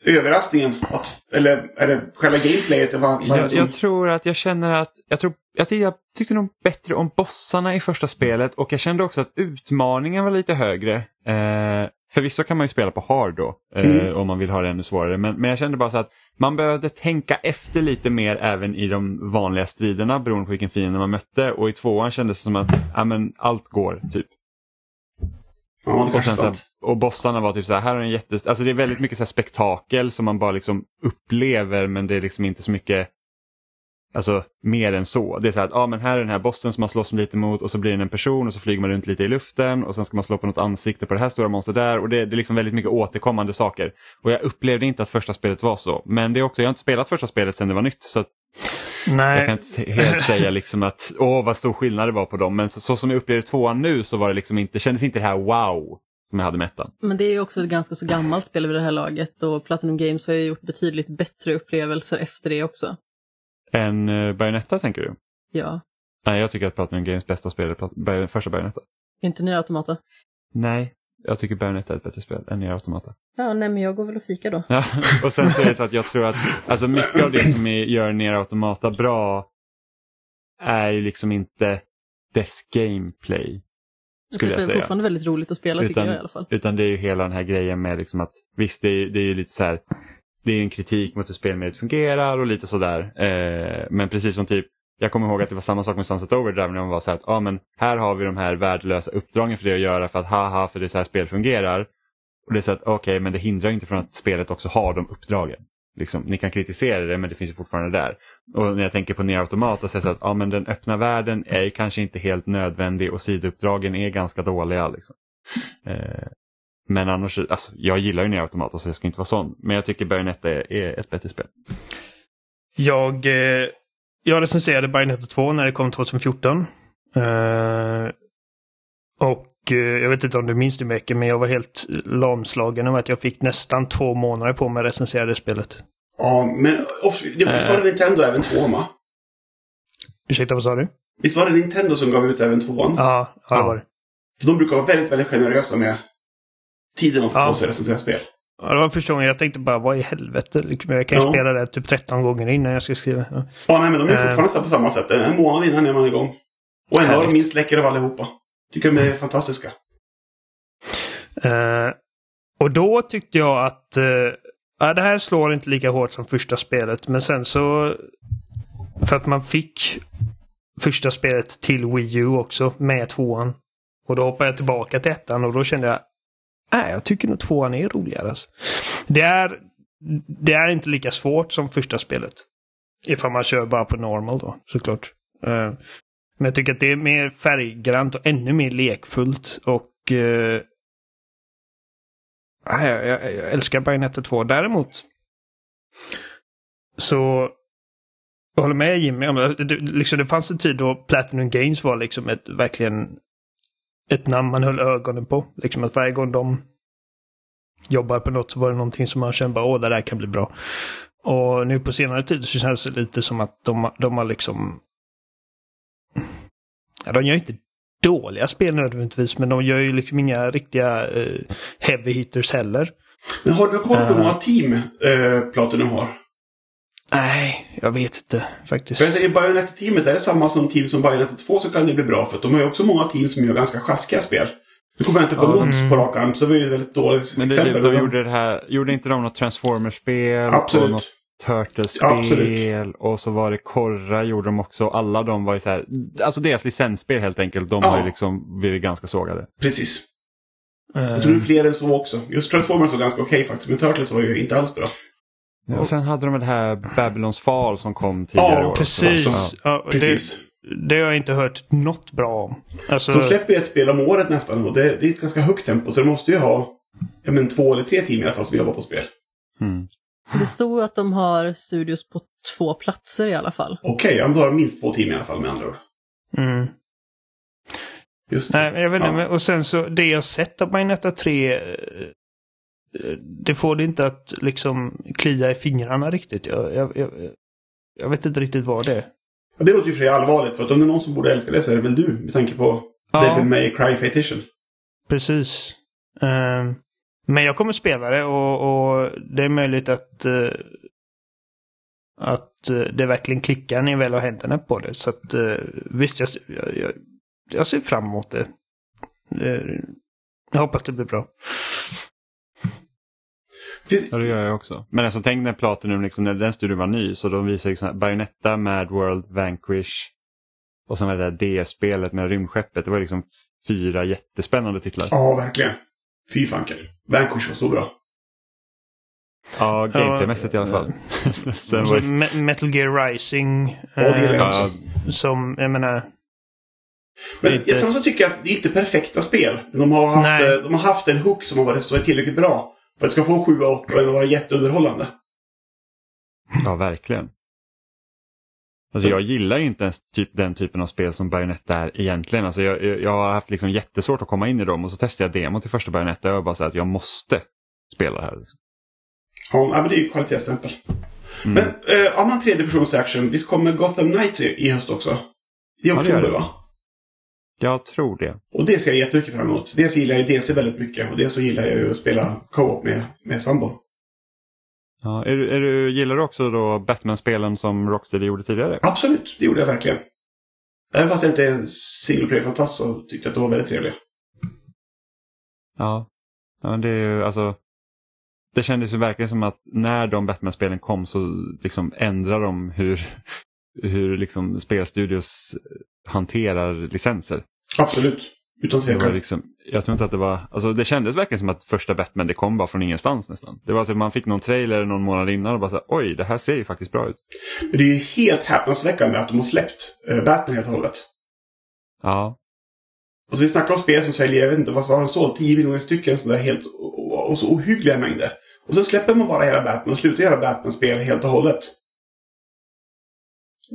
överraskningen? Att, eller är det själva gameplayet? Vad, vad Jag, jag tror att jag känner att, jag, tror, tyckte, jag tyckte nog bättre om bossarna i första spelet och jag kände också att utmaningen var lite högre. Eh, förvisso kan man ju spela på hard då eh, Mm. om man vill ha det ännu svårare men, men jag kände bara så att man behövde tänka efter lite mer även i de vanliga striderna beroende på vilken fiende man mötte och i tvåan kändes det som att ja, men allt går typ. Ja, det Och, sen, så. Och bossarna var typ så här, här är en jättes... Alltså det är väldigt mycket så här spektakel som man bara liksom upplever men det är liksom inte så mycket Alltså mer än så. Det är så här att ah, men här är den här bossen som man slåss lite mot och så blir det en person och så flyger man runt lite i luften och sen ska man slå på något ansikte på det här stora monstret där och det, det är liksom väldigt mycket återkommande saker. Och jag upplevde inte att första spelet var så. Men det är också, jag har inte spelat första spelet sedan det var nytt så att jag Nej. kan inte helt säga liksom att åh vad stor skillnad det var på dem. Men så, så som jag upplevde tvåan nu så var det liksom inte, kändes inte det här wow som jag hade med ettan. Men det är ju också ett ganska så gammalt spel vid det här laget och Platinum Games har ju gjort betydligt bättre upplevelser efter det också. En uh, Bayonetta tänker du? Ja, Nej, jag tycker att Platinum Games bästa spel är Plat- Bay- första Bayonetta. inte Nier Automata. Nej, jag tycker Bayonetta är ett bättre spel än Nier Automata. Ja, nej men jag går väl och fika då. Ja, och sen så är det så att jag tror att alltså mycket av det som gör Nier Automata bra är ju liksom inte dess gameplay. Skulle jag det är säga. fortfarande väldigt roligt att spela tycker Utan- jag i alla fall. Utan det är ju hela den här grejen med liksom att visst det är, det är ju lite så här det är en kritik mot hur spelmediet fungerar och lite sådär. Eh, men precis som typ jag kommer ihåg att det var samma sak med Sunset Overdrive när man var så här att ah, men här har vi de här värdelösa uppdragen för det att göra för att haha för det är så här spel fungerar. Och det är så att okej men det hindrar inte från att spelet också har de uppdragen. Liksom, ni kan kritisera det men det finns ju fortfarande där. Och när jag tänker på Nier Automata så är det så att ja, men den öppna världen är ju kanske inte helt nödvändig och sidouppdragen är ganska dåliga. Liksom. Eh, men annars, alltså, jag gillar ju Nier Automata så alltså, jag ska inte vara sån. Men jag tycker Bayonetta är, är ett bättre spel. Jag, eh, jag recenserade Bayonetta 2 när det kom 2014. Eh, och eh, jag vet inte om du minns det mycket, men jag var helt lamslagen av att jag fick nästan två månader på mig att recensera det spelet. Ja, men det, visst var det Nintendo även tvåan va? Ursäkta, vad sa du? Visst var det Nintendo som gav ut även tvåan? Ja, ja det var det. För de brukar vara väldigt, väldigt generösa med tiden man får Ja. på sig att recensera spel. Ja, det var första gången jag tänkte bara, vad i helvete? Liksom, jag kan ju Ja. spela det typ 13 gånger innan jag ska skriva. Ja. Ja, nej, men de är Eh. fortfarande så på samma sätt. En månad innan är man igång. Och ändå är de minst läckra av allihopa. Tycker de är fantastiska. Uh, och då tyckte jag att uh, ja, det här slår inte lika hårt som första spelet. Men sen så... För att man fick första spelet till Wii U också med tvåan. Och då hoppade jag tillbaka till ettan och då kände jag Nej, jag tycker nog tvåan är roligare. Alltså. Det, är, det är inte lika svårt som första spelet. Ifall man kör bara på normal då, såklart. Eh, men jag tycker att det är mer färggrant och ännu mer lekfullt. Och eh, jag, jag, jag älskar Bayonetta 2. Däremot så jag håller med Jimmy om det. det. Liksom, det fanns en tid då Platinum Games var liksom ett verkligen ett namn man höll ögonen på. Liksom att varje gång de jobbar på något så var det någonting som man kände bara åh, det där kan bli bra. Och nu på senare tid så känns det lite som att de, de har liksom... Ja, de gör inte dåliga spel nödvändigtvis, men de gör ju liksom inga riktiga eh, heavy hitters heller. Men har du koll på Eh. många team eh, Platinum har? Nej, jag vet inte faktiskt. För jag tänker Bayonetta-teamet är det samma som team som Bayonetta 2 så kan det bli bra. För att de har ju också många team som gör ganska sjaskiga spel. Nu kommer jag inte på Ja, något mm. på rak arm, så det var ju ett väldigt dåligt Men det, exempel. de gjorde det här, gjorde inte de något Transformers-spel? Absolut. Något Turtles-spel Absolut. och så var det Korra gjorde de också. Alla de var ju så här, alltså deras licensspel helt enkelt, de Ja. har ju liksom blivit ganska sågade. Precis. Eh, Jag tror det är fler än så också. Just Transformers var ganska okej faktiskt, men Turtles var ju inte alls bra. Och sen hade de det här Babylons fall som kom tidigare Ja, år. också. Precis. Ja, och Precis. Det, det har jag inte hört något bra om. Alltså, Så släpper ju ett spel om året nästan och det, det är ett ganska högt tempo. Så det måste ju ha ja, men, två eller tre team i alla fall som jobbar på spel. Mm. Det stod att de har studios på två platser i alla fall. Okej, ja, men då har de minst två team i alla fall med andra ord. mm. Just det. Nej, jag vet inte. Ja. Och sen så, det jag sett av Bayonetta 3, eh, det får det inte att liksom klia i fingrarna riktigt. Jag, jag, jag, jag vet inte riktigt vad det är. Ja, Det låter ju för sig allvarligt, för att om det är någon som borde älska det så är det väl du, med tanke på Ja. Devil May Cry Fetition. Precis. Ehm, men jag kommer spela det och, och det är möjligt att, eh, att eh, det verkligen klickar när jag väl har händerna på det. Så att eh, visst, jag, jag, jag, jag ser fram emot det. Jag hoppas det blir bra. Ja, det gör jag också. Men alltså tänk när Platinum, liksom, när den studion var ny, så de visade liksom Bayonetta, Mad World, Vanquish och sen var det där DS-spelet med rymdskeppet. Det var liksom fyra jättespännande titlar. Ja, verkligen. Fy fanken. Vanquish var så bra. Ja, gameplaymässigt i alla fall. sen Så var Me- Metal Gear Rising. Ja, det gillar jag eh, också. som, jag menar, Men Lite- sen så tycker jag att det är inte perfekta spel. De har haft, Nej. eh, de har haft en hook som har varit tillräckligt bra. För att det ska få 7 och 8 och ändå vara jätteunderhållande. Ja, verkligen. Alltså jag gillar ju inte ens typ den typen av spel som Bayonetta är egentligen. Alltså jag, jag har haft liksom jättesvårt att komma in i dem och så testade jag demo till första Bayonetta och jag bara så att jag måste spela det här. Ja, men det är ju kvalitetsstämpel. Mm. Men eh, om man tredje persons action, visst kommer Gotham Knights i, i höst också? I det gör oktober det. va? Jag tror det. Och det ser jag jättemycket fram emot. Dels gillar jag ju DC väldigt mycket och dels så gillar jag ju att spela co-op med, med sambon. Ja, är, du- är du, gillar du också då Batman-spelen som Rocksteady gjorde tidigare? Absolut, det gjorde jag verkligen. Även fast jag inte är en single player-fantast så tyckte jag att de var väldigt trevliga. Ja. ja men det är ju alltså Det kändes ju verkligen som att när de Batman-spelen kom så liksom ändrade de hur, hur liksom spelstudios hanterar licenser. Absolut. Utan tvekan. liksom, jag tror inte att det var, alltså det kändes verkligen som att första Batman det kom bara från ingenstans nästan. Det var så att man fick någon trailer någon månad innan och bara så här, oj det här ser ju faktiskt bra ut. Men det är ju helt häpnadsväckande att de har släppt eh, Batman helt och hållet. Ja, Alltså vi snackar om spel som säljer, jag vet inte vad har de sålt, 10 miljoner stycken sådär helt, och, och så ohyggliga mängder. Och så släpper man bara hela Batman och slutar göra Batman-spel helt och hållet.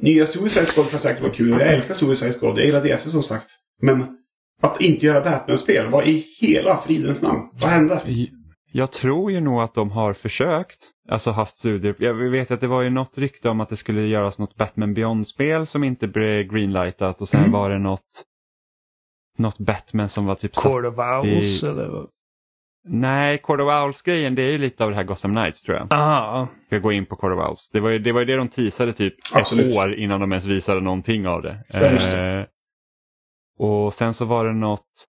Nya Suicide Squad kan säkert vara kul. Jag älskar Suicide Squad. Jag gillar DC som sagt. Men att inte göra Batman-spel, vad i hela fridens namn? Vad hände? Jag tror ju nog att de har försökt, alltså haft studier. Jag vet att det var ju något rykte om att det skulle göras något Batman Beyond-spel som inte blev greenlightat och sen Mm. var det något, något Batman som var typ Court of Owls Det- eller? Nej, Court of Owls-grejen det är ju lite av det här Gotham Knights tror jag. Aha. Ska gå in på Court of Owls. Det var ju det, var ju det de teasade typ Absolut. ett år innan de ens visade någonting av det. Stämmer. Eh, och sen så var det något,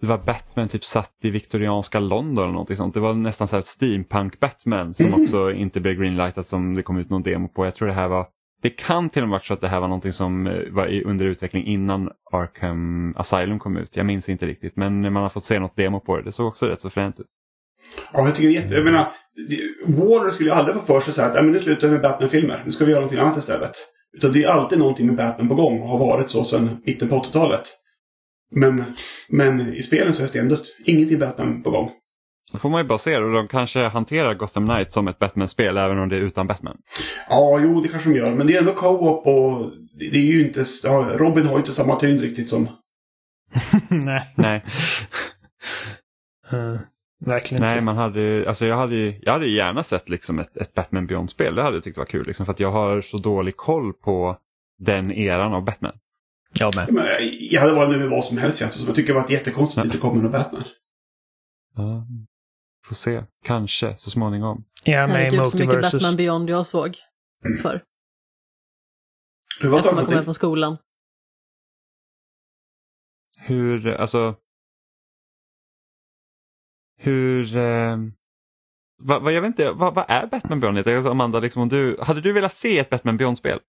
det var Batman typ satt i viktorianska London eller någonting sånt. Det var nästan så här steampunk Batman som också inte blev greenlightat som det kom ut någon demo på. Jag tror det här var, det kan till och med varit så att det här var någonting som eh, var under utveckling innan Arkham Asylum kom ut. Jag minns inte riktigt men man har fått se något demo på det. Det såg också rätt så fränt ut. Ja, jag tycker det är jätte... Jag menar, Warner skulle ju aldrig få för sig så här att "Ja, men nu slutar vi med Batman-filmer. Nu ska vi göra någonting annat istället. Utan det är alltid någonting med Batman på gång och har varit så sedan mitten på 80-talet. Men, men i spelen så är det stendött. Ingenting Batman på gång. Då får man ju bara se och de kanske hanterar Gotham Knight som ett Batman-spel även om det är utan Batman. Ja, jo, det kanske de gör. Men det är ändå co-op och det är ju inte... Ja, Robin har ju inte samma tyngd riktigt som... Nej. Nej, Eh, verkligen Nej inte. man hade, ju- alltså jag hade, ju- jag hade ju gärna sett liksom ett, ett Batman Beyond-spel. Det hade jag tyckt var kul. Liksom, för att jag har så dålig koll på den eran av Batman. Jag med. Jag, menar, jag hade varit nöjd med vad som helst känns det som. Jag tycker det var jättekonstigt att det inte kommer någon Batman. Ja, får se, kanske så småningom. Är med Herregud, så mycket. Batman Beyond jag såg för Hur var Efter saken man kom hem från skolan. Hur, alltså, hur... Eh, vad, vad, jag vet inte, vad, vad är Batman Beyond? Alltså, Amanda, liksom, om du, hade du velat se ett Batman Beyond-spel?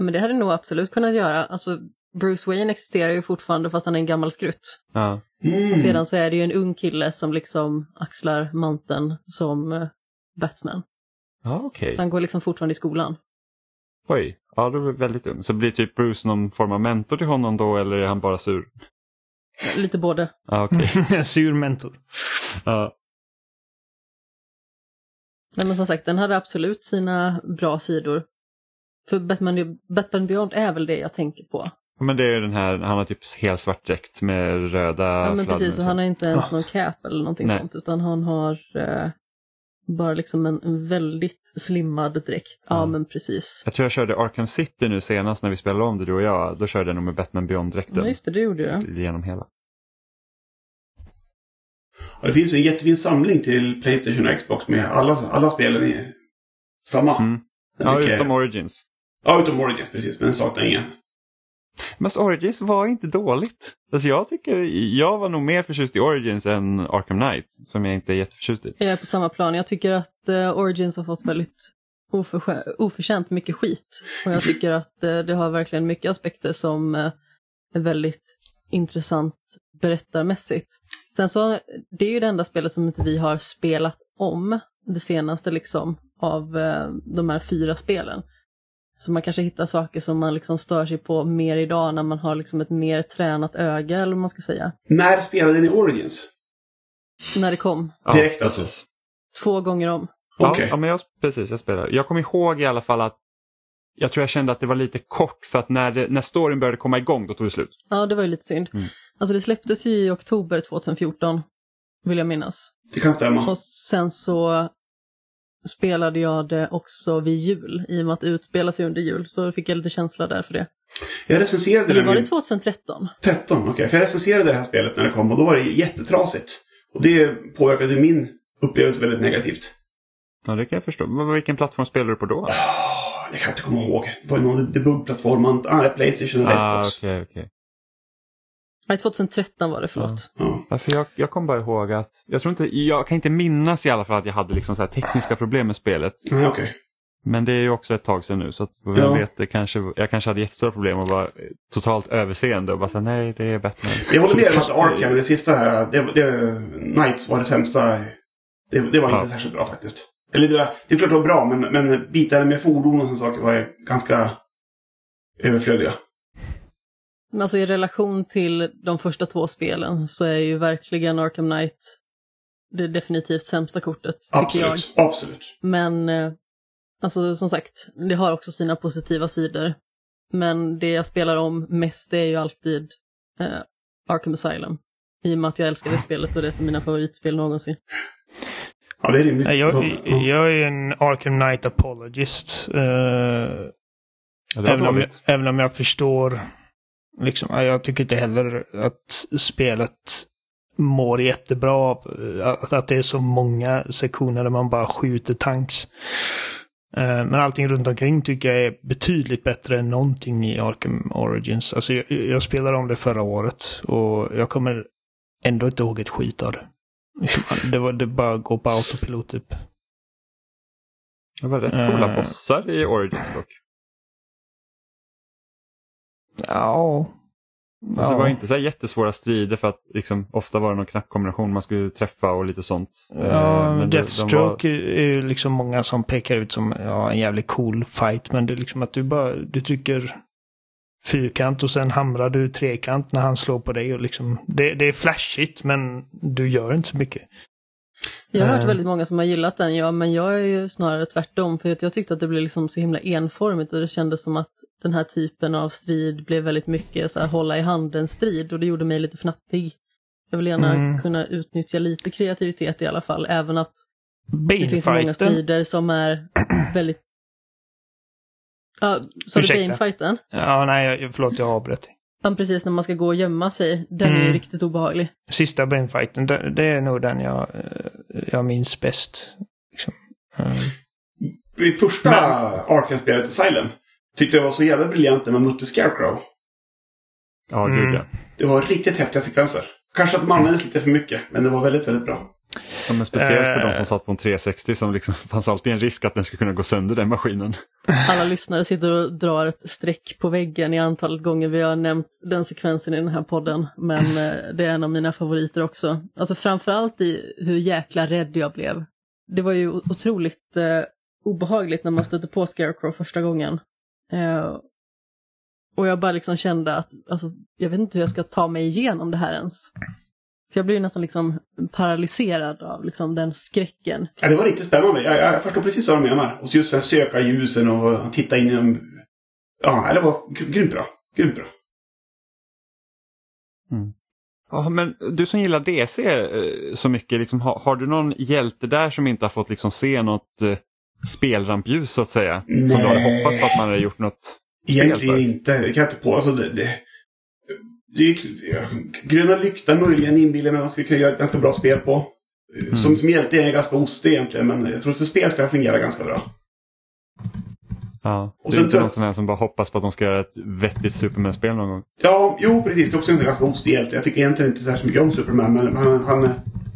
Ja, men det hade nog absolut kunnat göra. Alltså, Bruce Wayne existerar ju fortfarande fast han är en gammal skrutt. Ja. Mm. Och sedan så är det ju en ung kille som liksom axlar manteln som eh, Batman. Ja, okej. Så han går liksom fortfarande i skolan. Oj, ja du är väldigt ung. Så blir typ Bruce någon form av mentor till honom då eller är han bara sur? Lite både. Ja, okej. Sur mentor. ja. Nej men som sagt, den hade absolut sina bra sidor. För Batman, Batman Beyond är väl det jag tänker på. Men det är ju den här, han har typ helt svart dräkt med röda Ja men precis, och han har inte ens Ja. någon cap eller någonting Nej. sånt. Utan han har eh, bara liksom en, en väldigt slimmad dräkt. Ja Ja. men precis. Jag tror jag körde Arkham City nu senast när vi spelade om det du och jag. Då körde jag nog med Batman Beyond-dräkten. Ja just det, det gjorde jag. Genom hela. Och det finns ju en jättefin samling till Playstation och Xbox med alla, alla spelen i samma. Mm. Ja, utom Origins. Ja, utom Origins precis. Men den saknar ingen. Men Origins var inte dåligt. Alltså jag tycker, jag var nog mer förtjust i Origins än Arkham Knight. Som jag inte är jätteförtjust i. Jag är på samma plan. Jag tycker att eh, Origins har fått väldigt oförskä- oförtjänt mycket skit. Och jag tycker att eh, det har verkligen mycket aspekter som eh, är väldigt intressant berättarmässigt. Sen så, det är ju det enda spelet som inte vi har spelat om, det senaste liksom, av de här fyra spelen. Så man kanske hittar saker som man liksom stör sig på mer idag när man har liksom ett mer tränat öga, eller vad man ska säga. När spelade ni Origins? När det kom, Ja, Direkt alltså? precis. två gånger om. Ja, Okej. ja, men jag, precis, jag spelar. Jag kommer ihåg i alla fall att jag tror jag kände att det var lite kort för att när, det, när storyn började komma igång då tog det slut. Ja, det var ju lite synd. Mm. Alltså det släpptes ju i oktober 2014, vill jag minnas. Det kan stämma. Och sen så spelade jag det också vid jul, i och med att det utspelar sig under jul. Så fick jag lite känsla där för det. Jag recenserade Men det då var det med 2013. 13, okej. För jag recenserade det här spelet när det kom och då var det jättetrasigt. Och det påverkade min upplevelse väldigt negativt. Ja, det kan jag förstå. Men vilken plattform spelar du på då? Ah, det kan jag inte komma ihåg. Det var någon debugplattform. Ah, Playstation eller Ah, Xbox. okej, okej. Nej, 2013 var det, förlåt. Ja. Ja, för jag, jag kommer bara ihåg att, jag tror inte, jag kan inte minnas i alla fall att jag hade liksom så här tekniska problem med spelet. Nej, okej. Men det är ju också ett tag sedan nu så att vem Ja. vet, det kanske, jag kanske hade jättestora problem och var totalt överseende och bara säga nej, det är Batman. Jag håller med om att Arkham, det sista här, det, det, Knights var det sämsta. Det, det var Ja. inte särskilt bra faktiskt. Eller det, det är klart det var bra, men, men bitar med fordon och sådana saker var ganska överflödiga. Men alltså i relation till de första två spelen så är ju verkligen Arkham Knight det definitivt sämsta kortet, tycker jag. Absolut. Absolut. Men eh, alltså som sagt, det har också sina positiva sidor. Men det jag spelar om mest det är ju alltid eh, Arkham Asylum. I och med att jag älskar det spelet och det är ett av mina favoritspel någonsin. Ja, det är rimligt. Jag, Ja. jag är en Arkham Knight apologist. eh, även, om, dåligt. även om jag förstår. Liksom, ja, jag tycker inte heller att spelet mår jättebra av eh, att, att det är så många sektioner där man bara skjuter tanks. Eh, Men allting runt omkring tycker jag är betydligt bättre än någonting i Arkham Origins. Alltså jag, jag spelade om det förra året och jag kommer ändå inte ihåg ett skit av det. Det, var, det bara går på autopilot typ. Det var rätt coola Eh. bossar i Origins dock. Ja. Alltså, Det var Ja. inte så jättesvåra strider för att liksom, ofta var det någon knappkombination man skulle träffa och lite sånt. Eh, Ja, men det- de Deathstroke var- är är ju liksom många som pekar ut som ja, en jävligt cool fight. Men det är liksom att du bara du trycker fyrkant och sen hamrar du trekant när han slår på dig. Och liksom, det, det är flashigt men du gör inte så mycket. Jag har hört Eh. väldigt många som har gillat den, ja, men jag är ju snarare tvärtom. För att jag tyckte att det blev liksom så himla enformigt och det kändes som att den här typen av strid blev väldigt mycket så här, hålla i handen-strid och det gjorde mig lite fnappig. Jag vill gärna Mm. kunna utnyttja lite kreativitet i alla fall, även att det finns många strider som är väldigt... Ja, sa du. Bane-fighten? Ja, nej, jag- förlåt jag avbröt dig. Ja, precis när man ska gå och gömma sig. Den är ju Mm. riktigt obehaglig. Sista Bane-fighten, det, det är nog den jag, jag minns bäst. Liksom. Eh, I första Arkham-spelet, Asylum, tyckte jag var så jävla briljant med Mutte Scarecrow. Ja, Mm. gud ja. Det var riktigt häftiga sekvenser. Kanske att de användes lite för mycket, men det var väldigt, väldigt bra. Ja, men speciellt för de Eh. som satt på en 360 som liksom fanns alltid en risk att den skulle kunna gå sönder den maskinen. Alla lyssnare sitter och drar ett streck på väggen i antalet gånger vi har nämnt den sekvensen i den här podden. Men eh, det är en av mina favoriter också. Alltså framförallt i hur jäkla rädd jag blev. Det var ju otroligt eh, obehagligt när man stötte på Scarecrow första gången. Eh, och jag bara liksom kände att, alltså, jag vet inte hur jag ska ta mig igenom det här ens. För jag blev ju nästan liksom paralyserad av liksom den skräcken. Ja, det var riktigt spännande. Jag, jag förstår precis vad de menar. Och just att söka ljusen och titta in i dem. Ja, det var gr- grymt bra. Grymt bra. Ja, men du som gillar DC eh, så mycket, liksom, har, har du någon hjälte där som inte har fått liksom, se något eh, spelrampljus så att säga? Som du hade Nej. hoppats på att man hade gjort något Egentligen inte. Det kan jag inte på. Alltså, det, det, det gröna lyktan möjligen inbillar mig att man skulle kunna göra ett ganska bra spel på. Som, som hjälte är ganska ostig egentligen, men jag tror att för spel ska det fungera ganska bra. Ja. Och du är inte någon sån här som bara hoppas på att de ska göra ett vettigt Superman-spel någon gång? Ja, jo precis. Det är också en ganska ostig hjälte. Jag tycker egentligen inte så mycket om Superman, men han, han,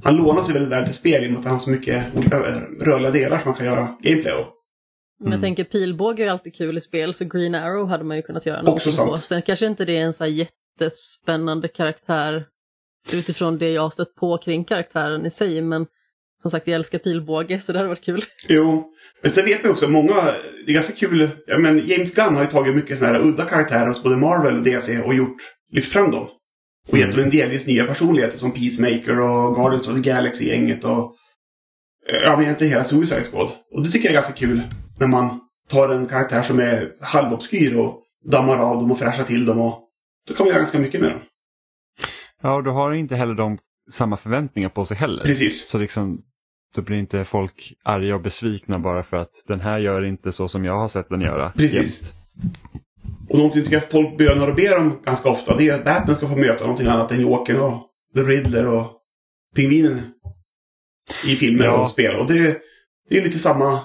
han lånar sig väldigt väl till spel genom att han har så mycket olika eh, rörliga delar som man kan göra gameplay av. Men jag tänker pilbåge är ju alltid kul i spel, så Green Arrow hade man ju kunnat göra någonting sant. på. Sen kanske inte det är en så här jättespännande karaktär utifrån det jag har stött på kring karaktären i sig, men som sagt jag älskar pilbåge så det hade varit kul. Jo. Men sen vet man också, många, det är ganska kul, ja men James Gunn har ju tagit mycket sådana här udda karaktärer hos både Marvel och DC och gjort, lyft fram dem. Och gett dem en delvis nya personligheter som Peacemaker och Guardians of the Galaxy-gänget och ja, men egentligen hela Suicide Squad. Och det tycker jag är ganska kul när man tar en karaktär som är halvobskyr och dammar av dem och fräschar till dem och då kan man göra ganska mycket med dem. Ja, och då har inte heller de samma förväntningar på sig heller. Precis. Så liksom, då blir inte folk arga och besvikna bara för att den här gör inte så som jag har sett den göra. Precis. jämt. Och någonting tycker jag folk bönar och ber om ganska ofta, det är att Batman ska få möta någonting annat än Jokern och The Riddler och Pingvinen i filmer Ja. och spel. Och det, det är lite samma...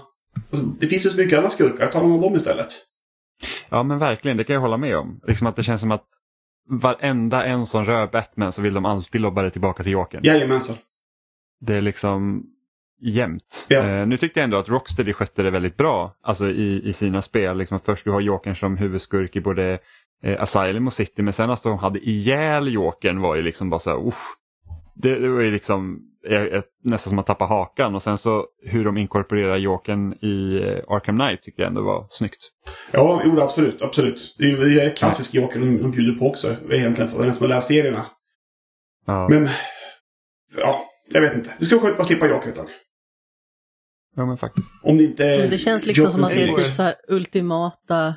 Alltså, det finns ju så mycket andra skurkar, ta någon av dem istället. Ja, men verkligen, det kan jag hålla med om. Liksom att det känns som att varenda en som rör Batman så vill de alltid lobba det tillbaka till Jokern. Jajamensan. Det är liksom jämnt. Ja. Eh, nu tyckte jag ändå att Rocksteady skötte det väldigt bra alltså i, i sina spel. Liksom först du har Jokern som huvudskurk i både eh, Asylum och City men sen att de hade ihjäl Jokern var ju liksom bara så här. Det, det var ju liksom ett, nästan som att tappa hakan och sen så hur de inkorporerar Jokern i eh, Arkham Knight tyckte jag ändå var snyggt. Ja, jo, absolut. absolut. Det är ju det är ett klassiskt Joker de, de bjuder på också. Egentligen för den som har läst serierna. Ja, Men... Ja, jag vet inte. Det skulle vara skönt att slippa Joker ett tag. ja men faktiskt. Om det inte är Men det känns liksom Joker som att det är typ så här ultimata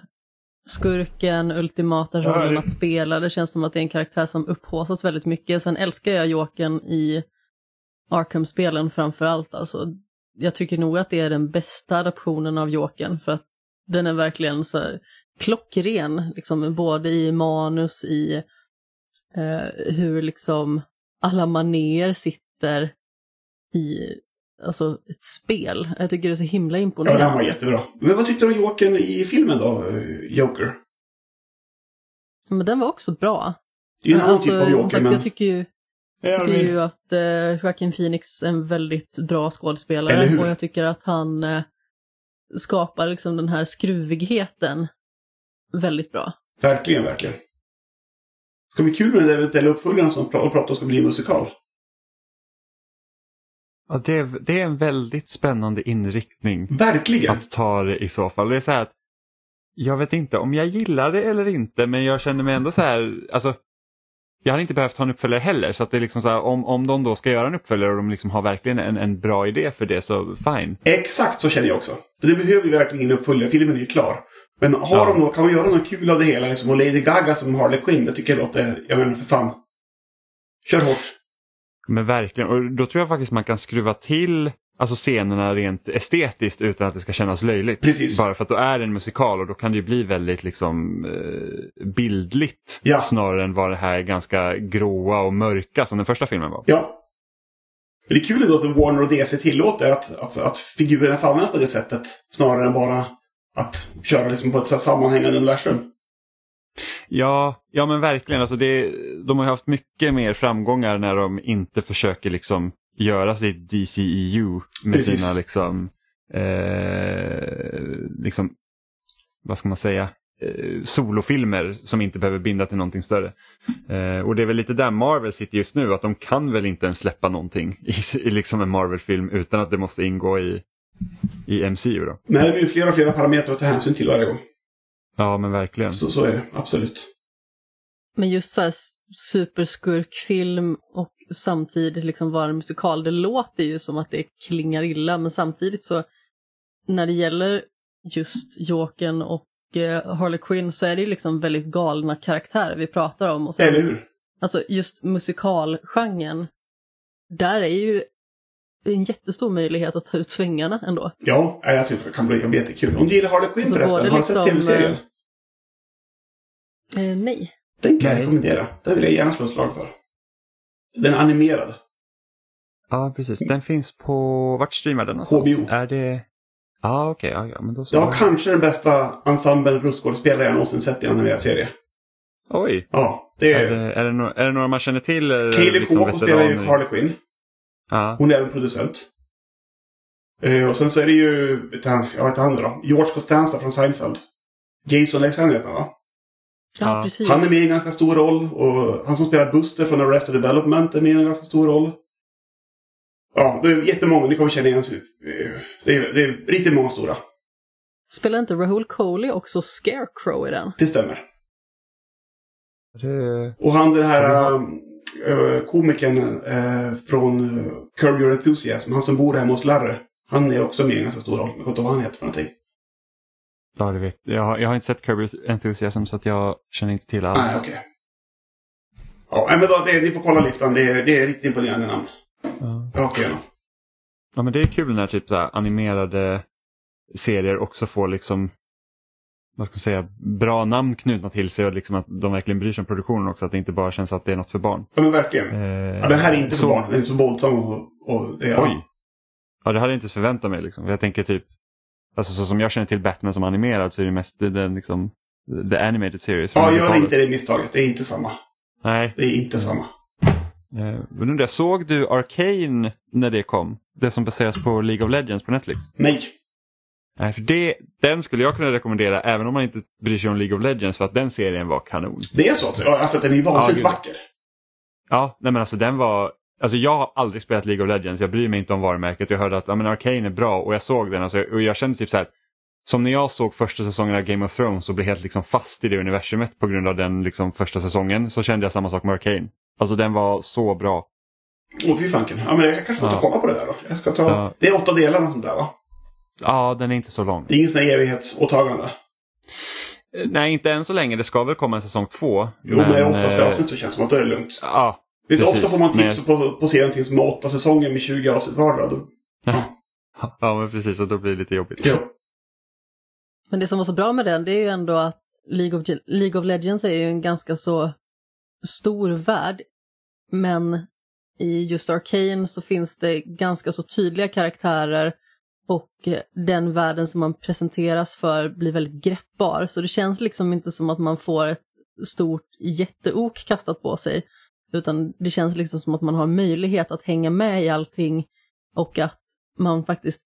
skurken, ultimata Ja, rollen det- att spela. Det känns som att det är en karaktär som upphåsas väldigt mycket. Sen älskar jag Jokern i Arkham-spelen framför allt. Alltså, jag tycker nog att det är den bästa adaptionen av Jokern för att den är verkligen så här klockren, liksom, både i manus, i eh, hur liksom alla manér sitter i alltså, ett spel. Jag tycker det är så himla Ja, imponerande. den var jättebra. Men vad tyckte du om Jokern i filmen då? eh, Joker? Men den var också bra. Det är ju en annan alltså, typ av Joker, sagt, men... jag tycker ju, Ja, tycker ju att eh, Joaquin Phoenix är en väldigt bra Eller skådespelare hur? och jag tycker att han eh, skapar liksom den här skruvigheten väldigt bra. Verkligen, verkligen. Ska bli kul med den eventuella uppföljaren som och pratar om ska bli musikal. Ja, det, är, det är en väldigt spännande inriktning. Verkligen! att ta det i så fall. Det är så här att jag vet inte om jag gillar det eller inte men jag känner mig ändå så här, alltså jag hade inte behövt ha en uppföljare heller så att det är liksom så här, om, om de då ska göra en uppföljare och de liksom har verkligen en, en bra idé för det så fine. Exakt så känner jag också. Det behöver ju verkligen ingen uppföljare. Filmen är ju klar. Men har Ja. de då, kan man göra något kul av det hela? Liksom, och Lady Gaga som Harley Quinn, det tycker jag låter, jag menar för fan. Kör hårt. Men verkligen, och då tror jag faktiskt man kan skruva till alltså scenerna rent estetiskt utan att det ska kännas löjligt. Precis. Bara för att då är det en musikal och då kan det ju bli väldigt liksom eh, bildligt Ja. snarare än vad det här ganska gråa och mörka som den första filmen var. Ja. Det är kul ändå att Warner och DC tillåter att, att, att figurerna får användas på det sättet. Snarare än bara att köra liksom på ett sammanhängande universum. Ja, ja men verkligen. Alltså det, de har haft mycket mer framgångar när de inte försöker liksom göra sitt DCEU med Precis. sina liksom, eh, liksom, vad ska man säga, eh, solofilmer som inte behöver binda till någonting större. Eh, och det är väl lite där Marvel sitter just nu, att de kan väl inte ens släppa någonting i, i liksom en Marvel-film utan att det måste ingå i, i MCU. Då. Nej, det blir flera och flera parametrar att ta hänsyn till varje gång. Ja men verkligen. Så, så är det, absolut. Men just så superskurkfilm och samtidigt liksom vara en musikal, det låter ju som att det klingar illa, men samtidigt så när det gäller just Jokern och eh, Harley Quinn så är det ju liksom väldigt galna karaktärer vi pratar om. Och sen, Eller hur? Alltså just musikalgenren, där är ju en jättestor möjlighet att ta ut svängarna ändå. Ja, nej, jag tycker det kan bli jättekul. Om du gillar Harley Quinn Så förresten, har du sett liksom, tv-serien? Eh, nej. Den kan jag Nej. rekommendera. Den vill jag gärna slå ett slag för. Den är animerad. Ja precis, den finns på, vart streamar den någonstans? HBO. Är det... Ja okej, ja, men då så. Ja, kanske den bästa ensemblen röstskådespelare jag någonsin sett i en animerad serie. Oj, Ja, det är är... det, är, det några, är det några man känner till? Kaylee liksom spelar ju? Harley Quinn. Ja. Hon är även producent. Eh, och sen så är det ju, jag vet han då, George Costanza från Seinfeld. Jason Alexander heter han va? Ja, precis. Han är med i en ganska stor roll. Och han som spelar Buster från Arrested Development är med i en ganska stor roll. Ja, det är jättemånga. Ni kommer känna igen. Det är, det är riktigt många stora. Spelar inte Rahul Coley också Scarecrow i den? Det stämmer. Det, Och han den här äh, komikern äh, från Curb Your Enthusiasm. Han som bor hemma hos Larry. Han är också med i en ganska stor roll. Jag kommer inte ihåg vad han heter för någonting. Ja, det vet jag. Har, jag har inte sett Kirby's Enthusiasm så att jag känner inte till alls. Nej, okej. Ja, nej, men då, det, ni får kolla listan. Det, är- det är riktigt imponerande namn. Ja. Rakt igenom. ja men det är kul när typ så här, animerade serier också får liksom vad ska man säga, bra namn knutna till sig och liksom att de verkligen bryr sig om produktionen också. Att det inte bara känns att det är något för barn. Ja, men verkligen. Eh, Ja, den här är inte för så- barn. Den är så våldsam och... och det, ja. Oj! Ja, det hade jag inte förväntat mig. Liksom. Jag tänker typ, alltså så som jag känner till Batman som animerad så är det mest den liksom, the animated series. Ja, gör 90-talet. inte det misstaget. Det är inte samma. Nej, Det är inte samma. eh, men undrar, såg du Arcane när det kom? Det som baseras på League of Legends på Netflix? Nej. Nej, för det, den skulle jag kunna rekommendera även om man inte bryr sig om League of Legends för att den serien var kanon. Det är så alltså, den är vansinnigt Ja, vacker. Ja, nej men alltså den var, alltså jag har aldrig spelat League of Legends, jag bryr mig inte om varumärket. Jag hörde att ja, men Arcane är bra och jag såg den alltså, och jag kände typ så här, som när jag såg första säsongen av Game of Thrones och blev helt liksom fast i det universumet på grund av den liksom första säsongen så kände jag samma sak med Arcane. Alltså den var så bra. Åh, fy fanken. Ja, men jag kanske får ta Ja. kolla på det där då. Jag ska ta... Ja. Det är åtta delar och sånt där va? Ja, den är inte så lång. Det är ingen sån här evighetsåtagande. Eh, Nej, inte än så länge. Det ska väl komma en säsong två. Jo, men, med åtta eh, avsnitt så känns det som att då är det lugnt. Ja, precis. ofta får man Men- tips på, på serien till som har åtta säsonger med 20 avsnitt vardera. Då... ja, men precis. Och då blir det lite jobbigt. Jo. Men det som var så bra med den, det är ju ändå att League of, League of Legends är ju en ganska så stor värld. Men i just Arcane så finns det ganska så tydliga karaktärer och den världen som man presenteras för blir väldigt greppbar. Så det känns liksom inte som att man får ett stort jätteok kastat på sig. Utan det känns liksom som att man har möjlighet att hänga med i allting och att man faktiskt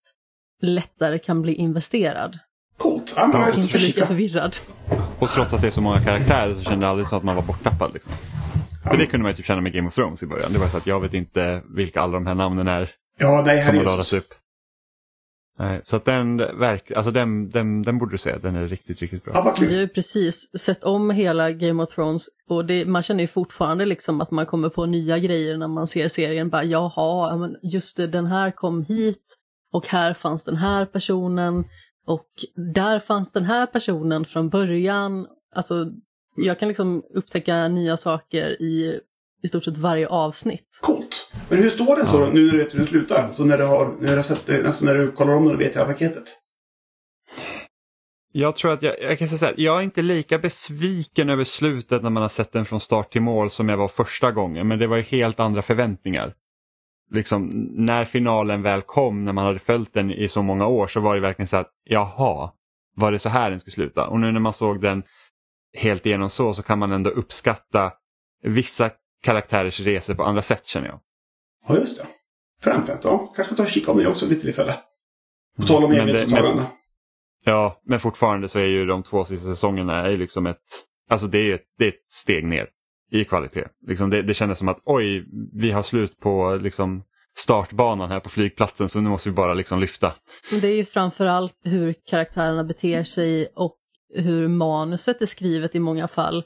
lättare kan bli investerad. Coolt. Ja, jag ska Inte lika kika. förvirrad. Och trots att det är så många karaktärer så kände jag aldrig så att man var borttappad. Liksom. För det kunde man ju typ känna med Game of Thrones i början. Det var så att jag vet inte vilka alla de här namnen är Ja, nej, som har radats upp. Nej, Så att den, verk, alltså den, den, den borde du se. Den är riktigt, riktigt bra. Ja, vad Vi har ju precis sett om hela Game of Thrones och det, man känner ju fortfarande liksom att man kommer på nya grejer när man ser serien. Bara jaha, men just det, den här kom hit och här fanns den här personen och där fanns den här personen från början. Alltså, jag kan liksom upptäcka nya saker i i stort sett varje avsnitt. Coolt. Men hur står den så nu när du vet hur den slutar? Alltså när du har, när du alltså när du kollar om när du vet hela paketet? Jag tror att jag, jag kan säga så här, jag är inte lika besviken över slutet när man har sett den från start till mål som jag var första gången. Men det var ju helt andra förväntningar. Liksom, när finalen väl kom, när man hade följt den i så många år så var det verkligen så att jaha, var det så här den skulle sluta? Och nu när man såg den helt igenom så, så kan man ändå uppskatta vissa karaktärers resor på andra sätt känner jag. Ja, just det. Framfört, ja. Kanske ska ta och kika om det också vid tillfälle. På tal om det- evighetsåtagande. Ja, men fortfarande så är ju de två sista säsongerna är liksom ett, alltså det är ett, det är ett steg ner i kvalitet. Liksom det, det kändes som att oj, vi har slut på liksom startbanan här på flygplatsen så nu måste vi bara liksom lyfta. Men Det är ju framförallt hur karaktärerna beter sig och hur manuset är skrivet i många fall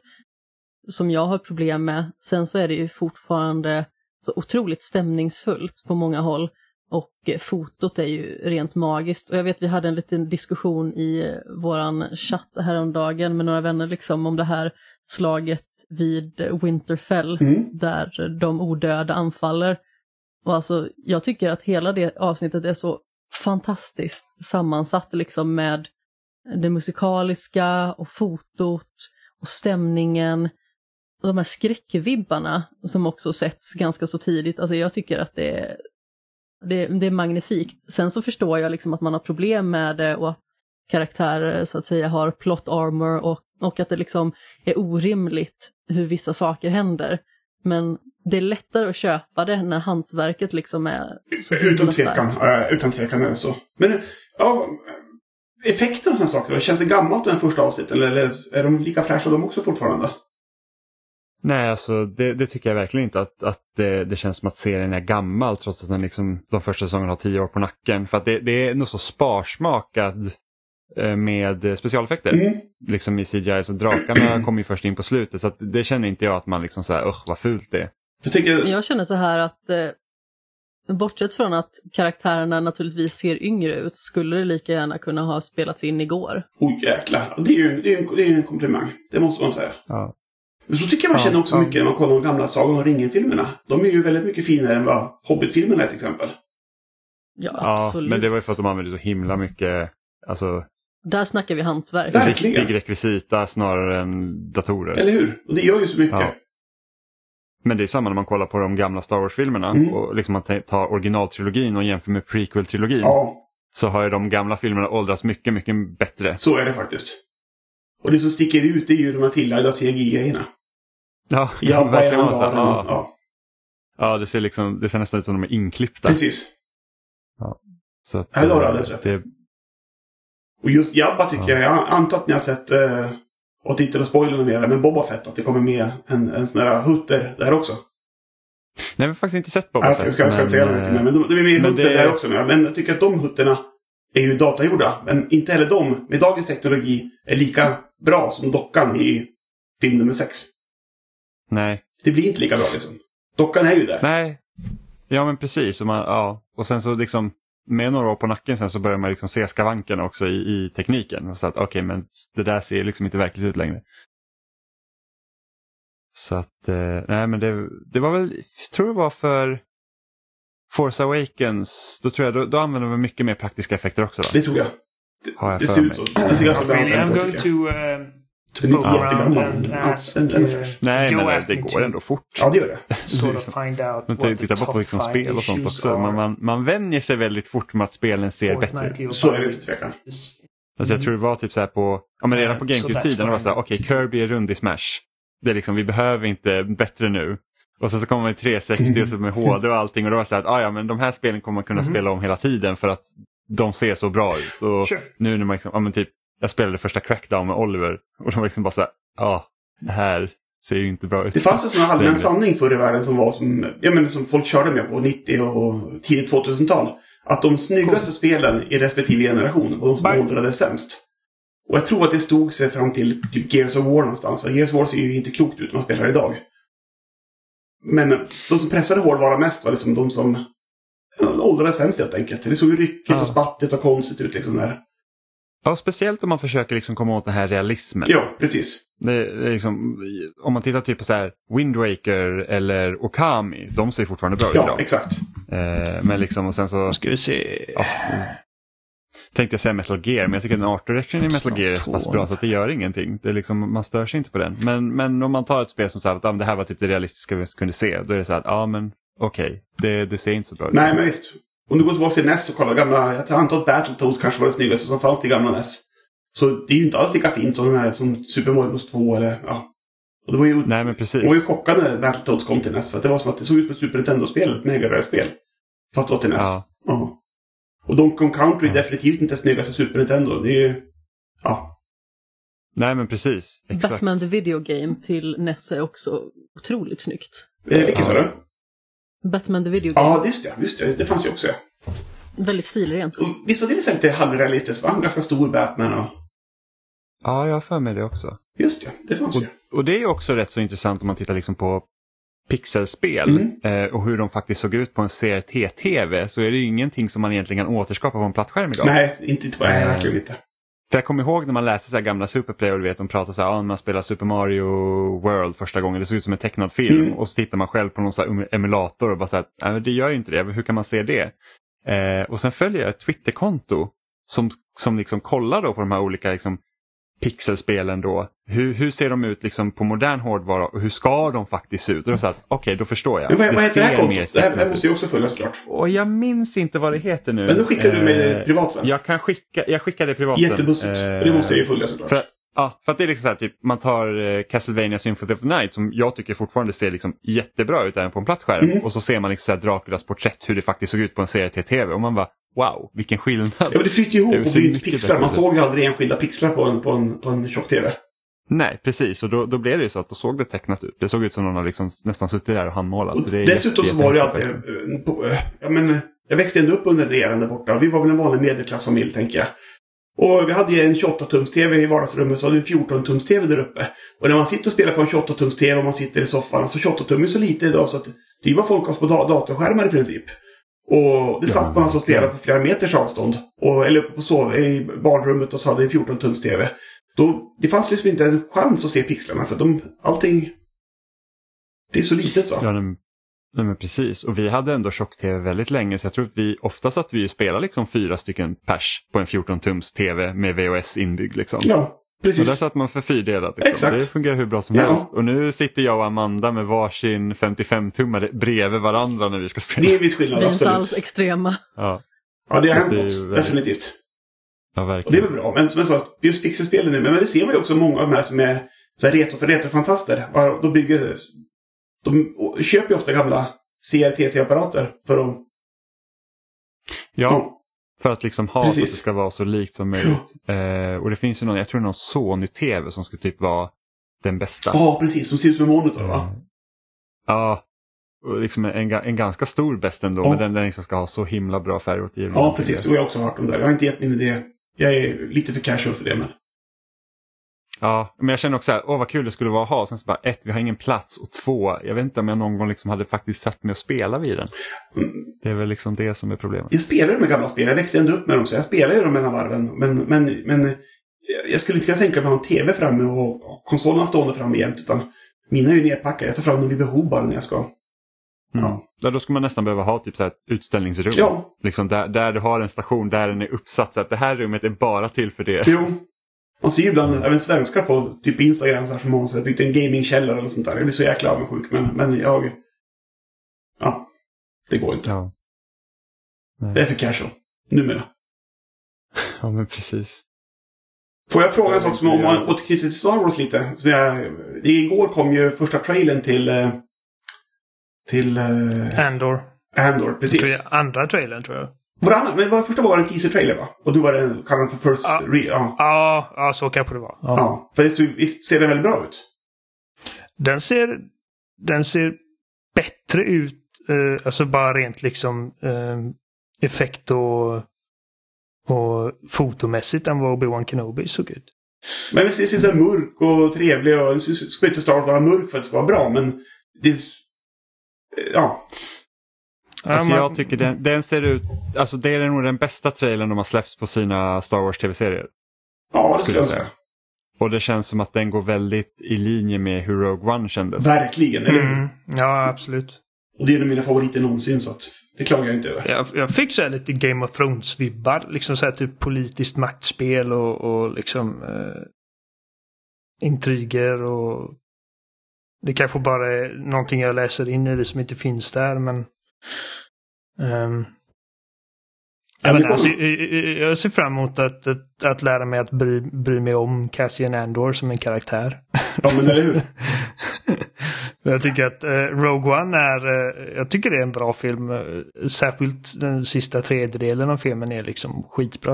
som jag har problem med. Sen så är det ju fortfarande så otroligt stämningsfullt på många håll och eh, fotot är ju rent magiskt. Och jag vet vi hade en liten diskussion i eh, våran chatt häromdagen med några vänner liksom om det här slaget vid Winterfell Mm. där de odöda anfaller. Och alltså, jag tycker att hela det avsnittet är så fantastiskt sammansatt liksom med det musikaliska och fotot och stämningen. De här skräckvibbarna som också sätts ganska så tidigt. Alltså jag tycker att det är, det, det är magnifikt. Sen så förstår jag liksom att man har problem med det och att karaktärer så att säga har plot armor och, och att det liksom är orimligt hur vissa saker händer. Men det är lättare att köpa det när hantverket liksom är Utan tvekan. eh, utan tvekan är det så. Men ja, effekten och sådana saker? Känns det gammalt den första avsnittet? Eller, eller är de lika fräscha de också fortfarande? Nej, alltså det, det tycker jag verkligen inte att, att det, det känns som att serien är gammal trots att den liksom, de första säsongerna har tio år på nacken. För att det, det är nog så sparsmakad eh, med specialeffekter Mm. liksom i CGI. Så drakarna kommer ju först in på slutet så att det känner inte jag att man liksom så här, usch vad fult det är. Jag tycker... Jag känner så här att eh, bortsett från att karaktärerna naturligtvis ser yngre ut skulle det lika gärna kunna ha spelats in igår. Oj jäklar. Det är ju det är en, det är en komplimang. Det måste man säga. Ja. Men så tycker jag man Ja, känner också ja. mycket när man kollar de gamla Sagan om ringen-filmerna. De är ju väldigt mycket finare än vad Hobbit-filmerna är till exempel. Ja, ja, absolut. men det var ju för att de använde så himla mycket alltså, Där snackar vi hantverk. Verkligen. riktig rekvisita snarare än datorer. Eller hur? Och det gör ju så mycket. Ja. Men det är samma när man kollar på de gamla Star Wars-filmerna Mm. och liksom man tar- originaltrilogin och jämför med prequel-trilogin. Ja, Så har ju de gamla filmerna åldrats mycket, mycket bättre. så är det faktiskt. Och det som sticker ut är ju de här tillagda CGI-grejerna. Ja, Jabba i verkligen så här, ja. Ja, ja, det ser, liksom, det ser nästan ut som de är inklippta. precis. Så att, Här har du eh, alldeles rätt. det, Och just Jabba tycker Ja. jag, jag antar att ni har sett, eh, och inte att spoila mer, men Boba Fett, att det kommer med en, en sån där hutter där också. Nej, vi har faktiskt inte sett Boba Ja, Fett. jag ska, jag ska inte säga men, mycket mer, men de- det är med men hutter det- där också. Men men jag tycker att de hutterna är ju datagjorda. Men inte heller de, med dagens teknologi, är lika bra som dockan i film nummer sex. Nej, Det blir inte lika bra liksom. Dockan är ju där. nej. Ja, men precis. Och, man, ja. och sen så liksom med några år på nacken sen så börjar man liksom se skavanken också i, i tekniken. Och så att okej, men det där ser liksom inte verkligt ut längre. Så att, eh, nej men det, det var väl, jag tror det var för Force Awakens, då tror jag, då, då använder man mycket mer praktiska effekter också. Då. Det tror jag. Har jag Det ser mig. ut så. Det ser ganska bra I'm ut. going to, uh, Den är inte jättegammal. ask, den- är fräsch. Nej, men det, det går ändå fort. Ja, det gör det. sort of find out Man what the tittar bara på liksom spel och sånt också. Man, man, man vänjer sig väldigt fort med att spelen ser bättre ut. Så är det utan tvekan. Alltså jag tror det var typ så här på, ja men redan på Mm, GameCube-tiden det var så här, okej Kirby är rund i Smash. Det är liksom, vi behöver inte bättre nu. Och sen så kommer man i 360 och så med HD och allting och då var det så här, att, ah, ja men de här spelen kommer man kunna Mhm. spela om hela tiden för att de ser så bra ut. Och Sure. nu när man liksom, ja men typ, jag spelade första Crackdown med Oliver och de var liksom bara så här, ja, det här ser ju inte bra ut. Det fanns en sån här allmän sanning förr i världen som var som, jag menar, som folk körde med på 90 och tidigt 2000-tal. Att de snyggaste spelen i respektive generation var de som åldrades sämst. Och jag tror att det stod sig fram till typ Gears of War någonstans. För Gears of War ser ju inte klokt ut när man spelar idag. Men de som pressade hårdvara mest var liksom de som åldrades sämst helt enkelt. Det såg ju ryckigt Ja. och spattigt och konstigt ut liksom där. Ja, speciellt om man försöker liksom komma åt den här realismen. Ja, precis. Det är liksom, om man tittar typ på så här Wind Waker eller Okami, de ser ju fortfarande bra ut Ja, idag. exakt. Eh, men liksom och sen så Ska vi se. ja, tänkte jag säga Metal Gear, men jag tycker att den art direction i Metal Gear är så pass bra så att det gör ingenting. Det är liksom, man stör sig inte på den. Men, men om man tar ett spel som säger att ah, det här var typ det realistiska vi kunde se, då är det så här att ja men okej, det, det ser inte så bra ut. Nej, men visst. Om du går tillbaka till NES och kollar gamla, jag antar att Battletoads kanske var det snyggaste som fanns till gamla NES. Så det är ju inte alls lika fint som, här, som Super Mario Bros 2 eller ja. Och det var ju, Nej men precis. det var ju chockande när Battletoads kom till NES. För att det var som att det såg ut som ett Super Nintendo-spel, ett Mega Drive-spel. Fast det var till NES. Ja. Ja. Och Donkey Kong Country är definitivt inte snyggaste Super Nintendo. Det är ju... Ja. Nej men precis. Exakt. Batman the Video Game till NES är också otroligt snyggt. Eh, Vilken sa du? Batman the Video Game, Ja, just det. Just det. Det fanns ju också. väldigt stilrent. Och Visst var det lite, lite halvrealistiskt? Va? Ganska stor Batman och... Ja, jag har för mig det också. Just det, det fanns ju. Och det är ju också rätt så intressant om man tittar liksom på pixelspel Mm. eh, och hur de faktiskt såg ut på en CRT-TV så är det ju ingenting som man egentligen kan återskapa på en plattskärm idag. Nej, inte, inte Eh, verkligen inte. För jag kommer ihåg när man läste så här gamla Superplay och du vet de pratar så här, ah, man spelar Super Mario World första gången, det såg ut som en tecknad film Mm. och så tittar man själv på någon så här emulator och bara så här, nej men det gör ju inte det, hur kan man se det? Eh, och sen följer jag ett Twitterkonto som, som liksom kollar då på de här olika liksom, pixelspelen då. Hur, hur ser de ut liksom på modern hårdvara och hur ska de faktiskt se ut? Och okej då förstår jag. Men vad, vad heter det här kontot? Det här, det måste ju också följa såklart. Och jag minns inte vad det heter nu. Men då skickar du mig Eh, privat sen. Jag kan skicka, jag skickar det privat. Jättebussigt. Eh, det måste jag ju följa såklart. för, ja, för att det är liksom så här, typ, man tar eh, Castlevania Symphony of the Night som jag tycker fortfarande ser liksom jättebra ut även på en platt skärm. Mm. Och så ser man liksom så här Draculas porträtt hur det faktiskt såg ut på en CRT-TV och man bara wow, vilken skillnad. Ja, men det flyter ihop Det och blir pixlar. Man såg ju aldrig enskilda pixlar på en, på en, på en tjock-tv. Nej, precis. Och då, då blev det ju så att då såg det tecknat ut. Det såg ut som någon har liksom nästan suttit där och handmålat. Och dessutom så var det ju alltid... eh, på- eh, Ja, men, jag växte ändå upp under den eran där borta. Vi var väl en vanlig medelklassfamilj, tänker jag. Och vi hade ju en 28-tums-TV i vardagsrummet, så hade vi en 14-tums-TV där uppe. Och när man sitter och spelar på en 28-tums-TV och man sitter i soffan, alltså 28-tum är så lite idag så att det var folk på da- datorskärmar i princip. Och det satt man alltså och spelade på flera meters avstånd. Och, eller på sov i barnrummet och så hade vi en 14-tums-TV. Då, det fanns liksom inte en chans att se pixlarna för de, allting... Det är så litet va? Ja, nej, nej, men precis. Och vi hade ändå tjock-tv väldigt länge så jag tror att vi oftast att vi spelade liksom fyra stycken pers på en 14-tums tv med VHS inbyggd. Liksom. Ja, Och precis. där satt man för fyrdelat. Liksom. Exakt. Det fungerar hur bra som Ja. helst. Och nu sitter jag och Amanda med varsin 55-tummare bredvid varandra när vi ska spela. Det är en viss skillnad, Vi är inte absolut. alls extrema. Ja, Ja, det har hänt något. väldigt- Definitivt. ja, Och det är verkligen. väl bra. Men som jag sa, just pixelspelen nu. Men det ser man ju också många av de här som är så här retro för retrofantaster. De bygger... De köper ju ofta gamla CRT-apparater för att... Ja, för att liksom ha så att det Precis. ska vara så likt som möjligt. Eh, och det finns ju någon, jag tror någon Sony-tv som skulle typ vara den bästa. Ja, precis. Som ser ut som en monitor, va? Eh, Ja, och liksom en, en ganska stor bäst ändå. Ja. Men den, den liksom ska ha så himla bra färgåtergivning. Ja, precis. Och jag har också hört om det där. Jag har inte gett min idé. Jag är lite för casual för det, men... Ja, men jag känner också så här, åh vad kul det skulle vara att ha. Sen så bara, ett, vi har ingen plats och två, jag vet inte om jag någon gång liksom hade faktiskt satt mig och spela vid den. Mm. Det är väl liksom det som är problemet. Jag spelar ju med gamla spel. Jag växte ändå upp med dem, så jag spelar ju dem mellan varven. Men, men, men jag skulle inte kunna tänka mig att ha en TV framme och konsolerna stående framme jämt. Utan mina är ju nerpackade. Jag tar fram dem vid behov bara när jag ska. Mm. Ja. Ja, då skulle man nästan behöva ha typ så ett utställningsrum. Ja, Liksom där, där du har en station där den är uppsatt så att det här rummet är bara till för det. jo. Man ser ju ibland även svenskar på typ Instagram så här, som har byggt en gamingkällare eller sånt där. Jag blir så jäkla avundsjuk. Men, men jag... Ja. Det går inte. Ja. Det är för casual. Numera. ja, men precis. Får jag fråga en sak som om man återknyter till Star Wars lite? Så jag, det, igår kom ju första trailern till... eh, Till... Uh, Andor. Andor, precis. andra trailern tror jag. Varannan, men var, första var en teaser-trailer va? Och du var den, kallade den för First... Ja. Re, ja. Ja, ja, så kanske det var. Ja. ja. För det ser- visst ser den väldigt bra ut? Den ser, den ser bättre ut, eh, alltså bara rent liksom eh, effekt och, och fotomässigt än vad Obi-Wan Kenobi såg ut. Men visst, det ser så mörk och trevlig och... det Ska inte Star vara mörk för att det ska vara bra, men... Det... Ja. Ja, Alltså man- jag tycker den, den ser ut, alltså det är nog den bästa trailern de har släppts på sina Star Wars tv-serier. Ja, det skulle jag säga. Och det känns som att den går väldigt i linje med hur Rogue One kändes. Verkligen, eller hur? Mm, ja, absolut. Och det är en av mina favoriter någonsin, så att det klagar jag inte över. Jag, jag fick så här lite Game of Thrones-vibbar. Liksom så här typ politiskt maktspel och, och liksom eh, intriger och det kanske bara är någonting jag läser in i det som inte finns där men ehm, Ja, men alltså, jag, ser fram emot att, att, att lära mig att bry, bry mig om Cassian Andor som en karaktär. Ja, men eller hur? jag tycker att eh, Rogue One är, eh, jag tycker det är en bra film. Eh, särskilt den sista tredjedelen av filmen är liksom skitbra.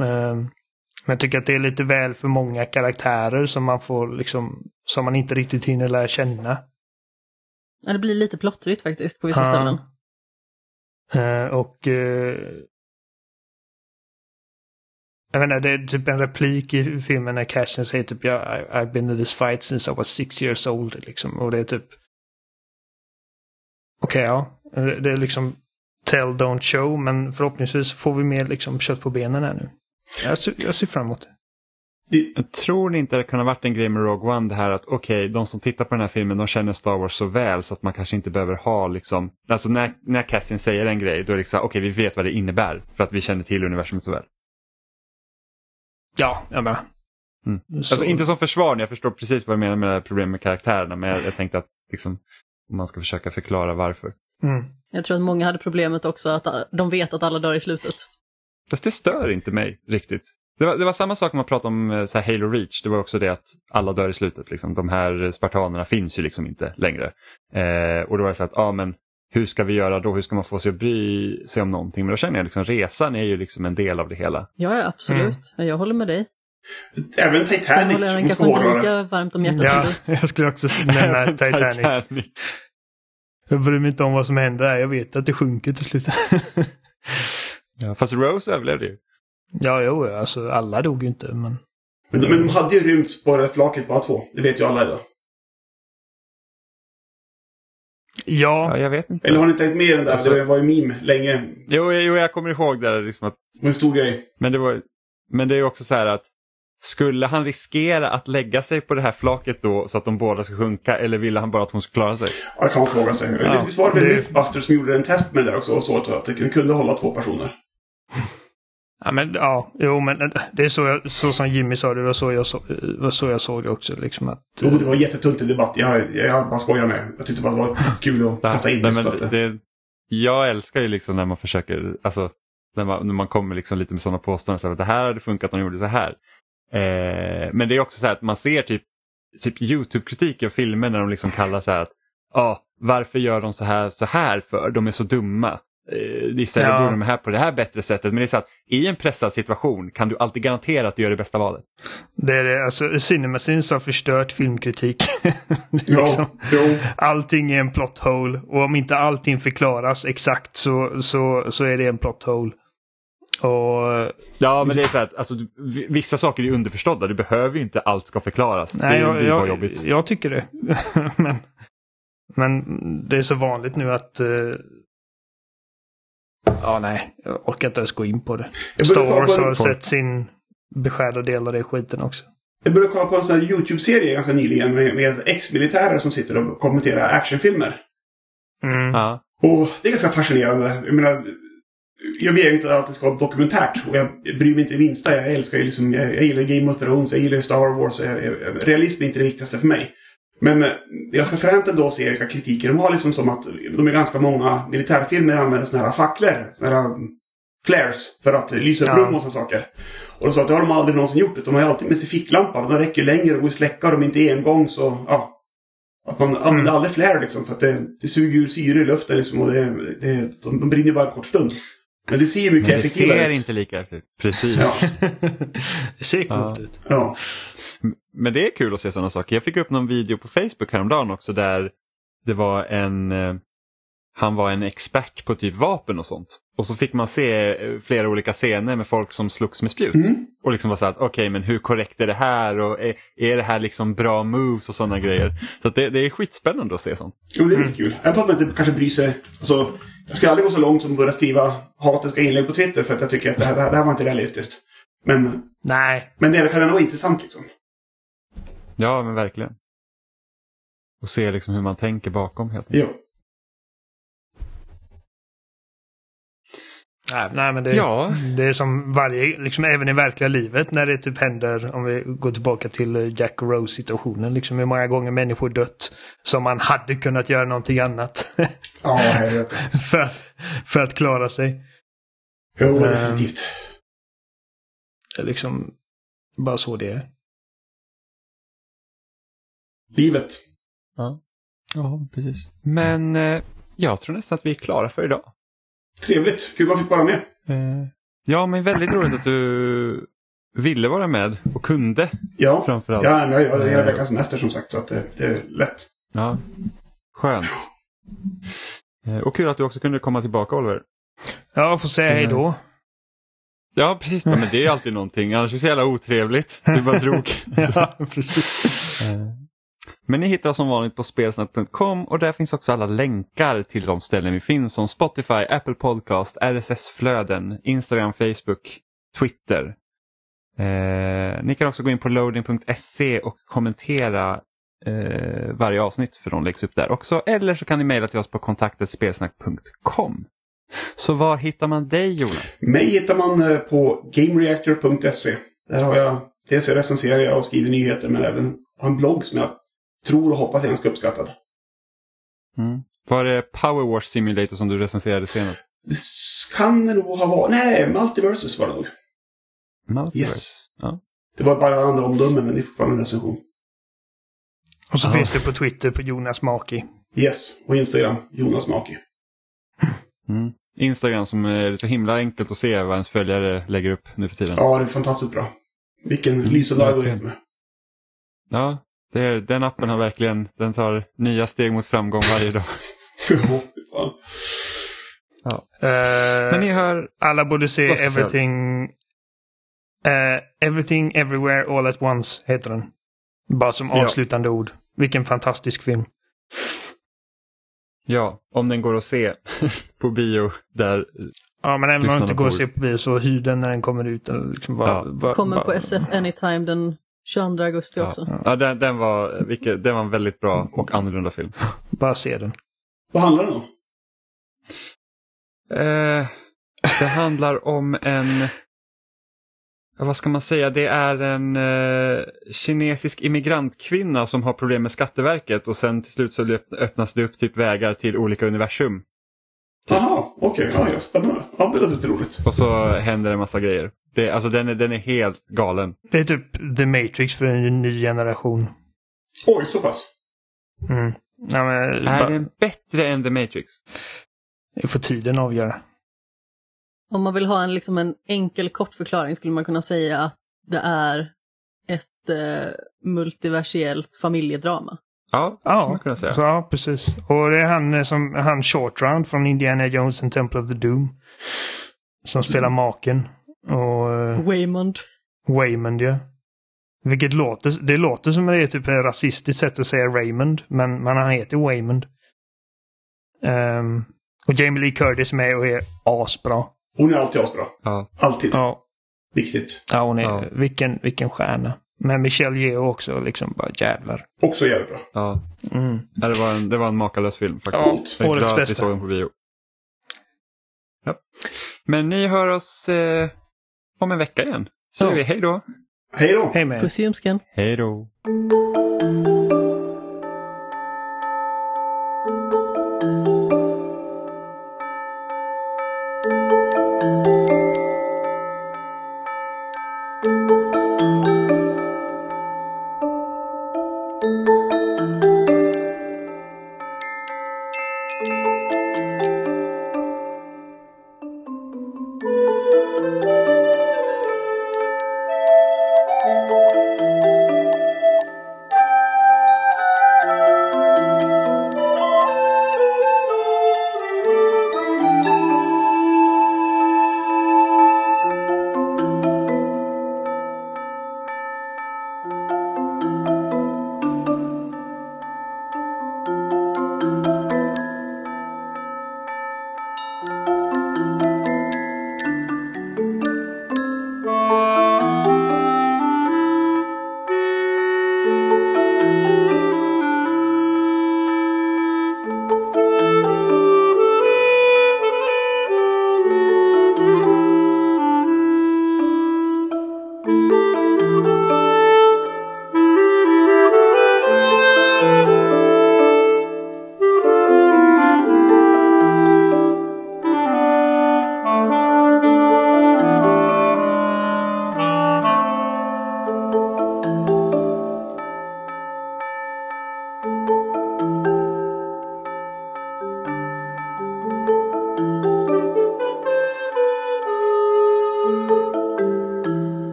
Eh, men jag tycker att det är lite väl för många karaktärer som man får liksom, som man inte riktigt hinner lära känna. Ja, det blir lite plottrigt faktiskt på vissa Ja. ställen. Eh, och eh, jag vet inte, det är typ en replik i filmen när Cassian säger typ ja, I, I've been in this fight since I was six years old. Liksom. Och det är typ Okej, ja. Det det är liksom tell, don't show, men förhoppningsvis får vi mer liksom kött på benen här nu. Jag ser, jag ser fram emot det. Det, Jag tror inte det kan ha varit en grej med Rogue One det här att okej, de som tittar på den här filmen de känner Star Wars så väl så att man kanske inte behöver ha liksom, alltså när, när Cassian säger en grej då är det liksom, okej vi vet vad det innebär för att vi känner till universumet så väl. Ja, jag menar. Mm. Så, Alltså inte som försvar, jag förstår precis vad du menar med det här problemet med karaktärerna men jag, jag tänkte att liksom, om man ska försöka förklara varför. mm. Jag tror att många hade problemet också att de vet att alla dör i slutet. Fast det stör inte mig riktigt. Det var, det var samma sak när man pratade om eh, så här, Halo Reach. Det var också det att alla dör i slutet. Liksom. De här spartanerna finns ju liksom inte längre. Eh, och då var det så att, ja men hur ska vi göra då? Hur ska man få sig att bry sig om någonting? Men då känner jag liksom resan är ju liksom en del av det hela. Ja, ja absolut. Jag håller med dig. även Sen Titanic, håller jag kanske inte lika varmt om hjärtat Ja, som du. jag skulle också nämna Titanic. Jag bryr mig inte om vad som händer där. Jag vet att det sjunker till slut. Ja, fast Rose överlevde ju. Ja, jo, alltså alla dog ju inte, men... Men, de- men de hade ju rymt på det flaket bara två. Det vet ju alla idag. Ja, Ja, jag vet inte. Eller har ni inte tänkt mer än det? Alltså- det var ju meme länge. Jo, jo, jag kommer ihåg det. där, Liksom att, Det var en stor grej. men, det var, men det är ju också så här att skulle han riskera att lägga sig på det här flaket då så att de båda ska sjunka eller ville han bara att hon skulle klara sig? Ja, det kan man fråga sig. Ja, Visst var det väl det- Mythbusters som gjorde en test med det där också och så att det kunde hålla två personer. Ja, men ja, jo, men det är så, jag, så som Jimmy sa, det var så jag, så, det var så jag såg det också. Liksom att, Jo, det var jättetunt i debatt. Jag, jag bara skojar med. Jag tyckte bara det var kul att kasta in Nej, men att, det, jag älskar ju liksom när man försöker, alltså när man, när man kommer liksom lite med sådana påståenden, så här, att det här hade funkat om de gjorde så här. Eh, men det är också så här att man ser typ, typ YouTube-kritik av filmer när de liksom kallar så här att ah, varför gör de så här så här för? De är så dumma. Eh, istället Ja. borde de här på det här bättre sättet. Men det är så att i en pressad situation kan du alltid garantera att du gör det bästa valet. det är det, alltså Cinemasins har förstört filmkritik. Är ja, liksom, jo. allting är en plot hole och om inte allting förklaras exakt så, så, så är det en plot hole. Och Ja, men det är så att alltså, vissa saker är underförstådda. Du behöver ju inte allt ska förklaras. Nej, det jag, blir bara jag, jobbigt. jag tycker det. men, men det är så vanligt nu att... eh, ja, nej. Jag orkar inte ens gå in på det. Jag Star Wars har sett sin beskärda del av det skiten också. Jag började kolla på en sån här YouTube-serie ganska nyligen med, med ex-militärer som sitter och kommenterar actionfilmer. Mm. Ja. Och det är ganska fascinerande. Jag menar, jag begär ju inte att det ska vara dokumentärt. Och jag bryr mig inte det minsta. Jag älskar ju liksom, jag, jag gillar Game of Thrones, jag gillar Star Wars. Jag, jag, realism är inte det viktigaste för mig. Men eh, det är ganska fränt ändå att se vilka kritiker de har. Liksom som att de är ganska många militärfilmer använder såna här facklor. Såna här um, flares. För att lysa upp Ja. rum och sådana saker. Och de sa att det har de aldrig någonsin gjort. De har ju alltid med sig ficklampa. De räcker längre och går att släcka dem inte en gång så, ja. Att man använder aldrig flare liksom. För att det, det suger ur syre i luften liksom. Och det, det, de, de brinner bara en kort stund. Men det ser ju mycket Men det effektivare ser ut. inte lika ut. Precis. Ja. det ser coolt Ja. ut. Ja. Men det är kul att se sådana saker. Jag fick upp någon video på Facebook häromdagen också där det var en eh, han var en expert på typ vapen och sånt. Och så fick man se eh, flera olika scener med folk som slogs med spjut. Mm. Och liksom var så att okej men hur korrekt är det här och är, är det här liksom bra moves och sådana grejer. Så att det, det är skitspännande att se sånt. Jo, det är lite kul. Även fast man inte kanske bryr sig. Alltså, jag skulle aldrig gå så långt som att börja skriva hatiska inlägg på Twitter för att jag tycker att det här, det här, det här var inte realistiskt. Men, Nej, men det kan ändå vara intressant liksom. Ja men verkligen. Och se liksom hur man tänker bakom helt enkelt. Jo. nej, nej men det, Ja. det är som varje, liksom även i verkliga livet när det typ händer, om vi går tillbaka till Jack och Rose situationen, liksom hur många gånger människor dött som man hade kunnat göra någonting annat Ja, helvete. för, att, för att klara sig. Jo, Ehm. definitivt. Det är liksom bara så det är. Livet. Ja, precis. Men eh, jag tror nästan att vi är klara för idag. Trevligt. Kul att man fick vara med. Eh, ja, men väldigt roligt att du ville vara med och kunde Ja, framförallt. ja jag har hela Eh, veckans semester som sagt. Så att det, det är lätt. Ja, skönt. Eh, Och kul att du också kunde komma tillbaka Oliver. Ja, jag får säga hej då. Ja, precis. Men det är alltid någonting. Annars är det så jävla otrevligt. Du bara drog. ja, precis. Men ni hittar oss som vanligt på spelsnack.com och där finns också alla länkar till de ställen vi finns som Spotify, Apple Podcast, RSS-flöden, Instagram, Facebook, Twitter. Eh, ni kan också gå in på loading.se och kommentera eh, varje avsnitt för de läggs upp där också. Eller så kan ni mejla till oss på kontaktet spelsnack.com. Så var hittar man dig Jonas? Mig hittar man eh, på gamereactor.se. Där har jag, dels recenserar jag och skriver nyheter men även har en blogg som jag tror och hoppas är ganska uppskattad. Mm. Var det Power Wash Simulator som du recenserade senast? Det kan det nog ha varit. Nej, Multiversus var det nog. Multiverse? Yes. Ja. Det var bara andra omdömen men det är fortfarande en recension. Och så Ja. finns det på Twitter på Jonas Maki. Yes, och Instagram, Jonas Maki. Mm. Instagram som är så himla enkelt att se vad ens följare lägger upp nu för tiden. Ja, det är fantastiskt bra. Vilken lysande verkligen. algoritm. Ja, det den appen har verkligen, den tar nya steg mot framgång varje dag. Ja. Eh, Men ni hör, Alla borde se? Everything... eh, everything Everywhere All At Once heter den. Bara som Ja. avslutande ord. Vilken fantastisk film. ja, om den går att se på bio där. Ja, men även om den inte går att se på bio så hyr den när den kommer ut. Liksom bara, Ja. bara, Kommer bara, på SF Anytime den 22 augusti Ja, också. ja den, den, var, vilket, den var en väldigt bra och annorlunda film. bara se den. Vad handlar den om? Eh, det handlar om en, ja, vad ska man säga, det är en eh, kinesisk immigrantkvinna som har problem med Skatteverket och sen till slut så öppnas det upp typ vägar till olika universum. Typ. Jaha, okej. Ja, ja, spännande. Ja, det låter lite roligt. Och så händer det en massa grejer. Det, alltså den är, den är helt galen. Det är typ The Matrix för en ny generation. Oj, så pass. Mm. Ja, men, Är bara, den bättre än The Matrix? det får tiden avgöra. Om man vill ha en, liksom en enkel kort förklaring skulle man kunna säga att det är ett eh, multiversiellt familjedrama. Ja, det Ja, man kunna säga. så, ja, precis. Och det är han eh, som han Short Round från Indiana Jones and Temple of the Doom. Som spelar maken. Och uh, Waymond. Waymond, ja. Vilket låter, det låter som det är typ ett rasistiskt sätt att säga Raymond. Men, men han heter Waymond. Ehm, och Jamie Lee Curtis är med och är asbra. Hon är alltid asbra. Ja. Alltid. Ja, Viktigt. ja hon är, Ja. Vilken, vilken stjärna. Men Michelle Yeoh också, liksom bara jävlar. Också jävligt bra. Ja. Mm. Ja, Det, var en, det var en makalös film faktiskt. Ja, Coolt. Jag är årets glad att vi bästa. såg den på bio. Ja. Men ni hör oss eh, om en vecka igen. Säger Ja. vi hej då. Hej då! Hej med. Puss i. Hej då.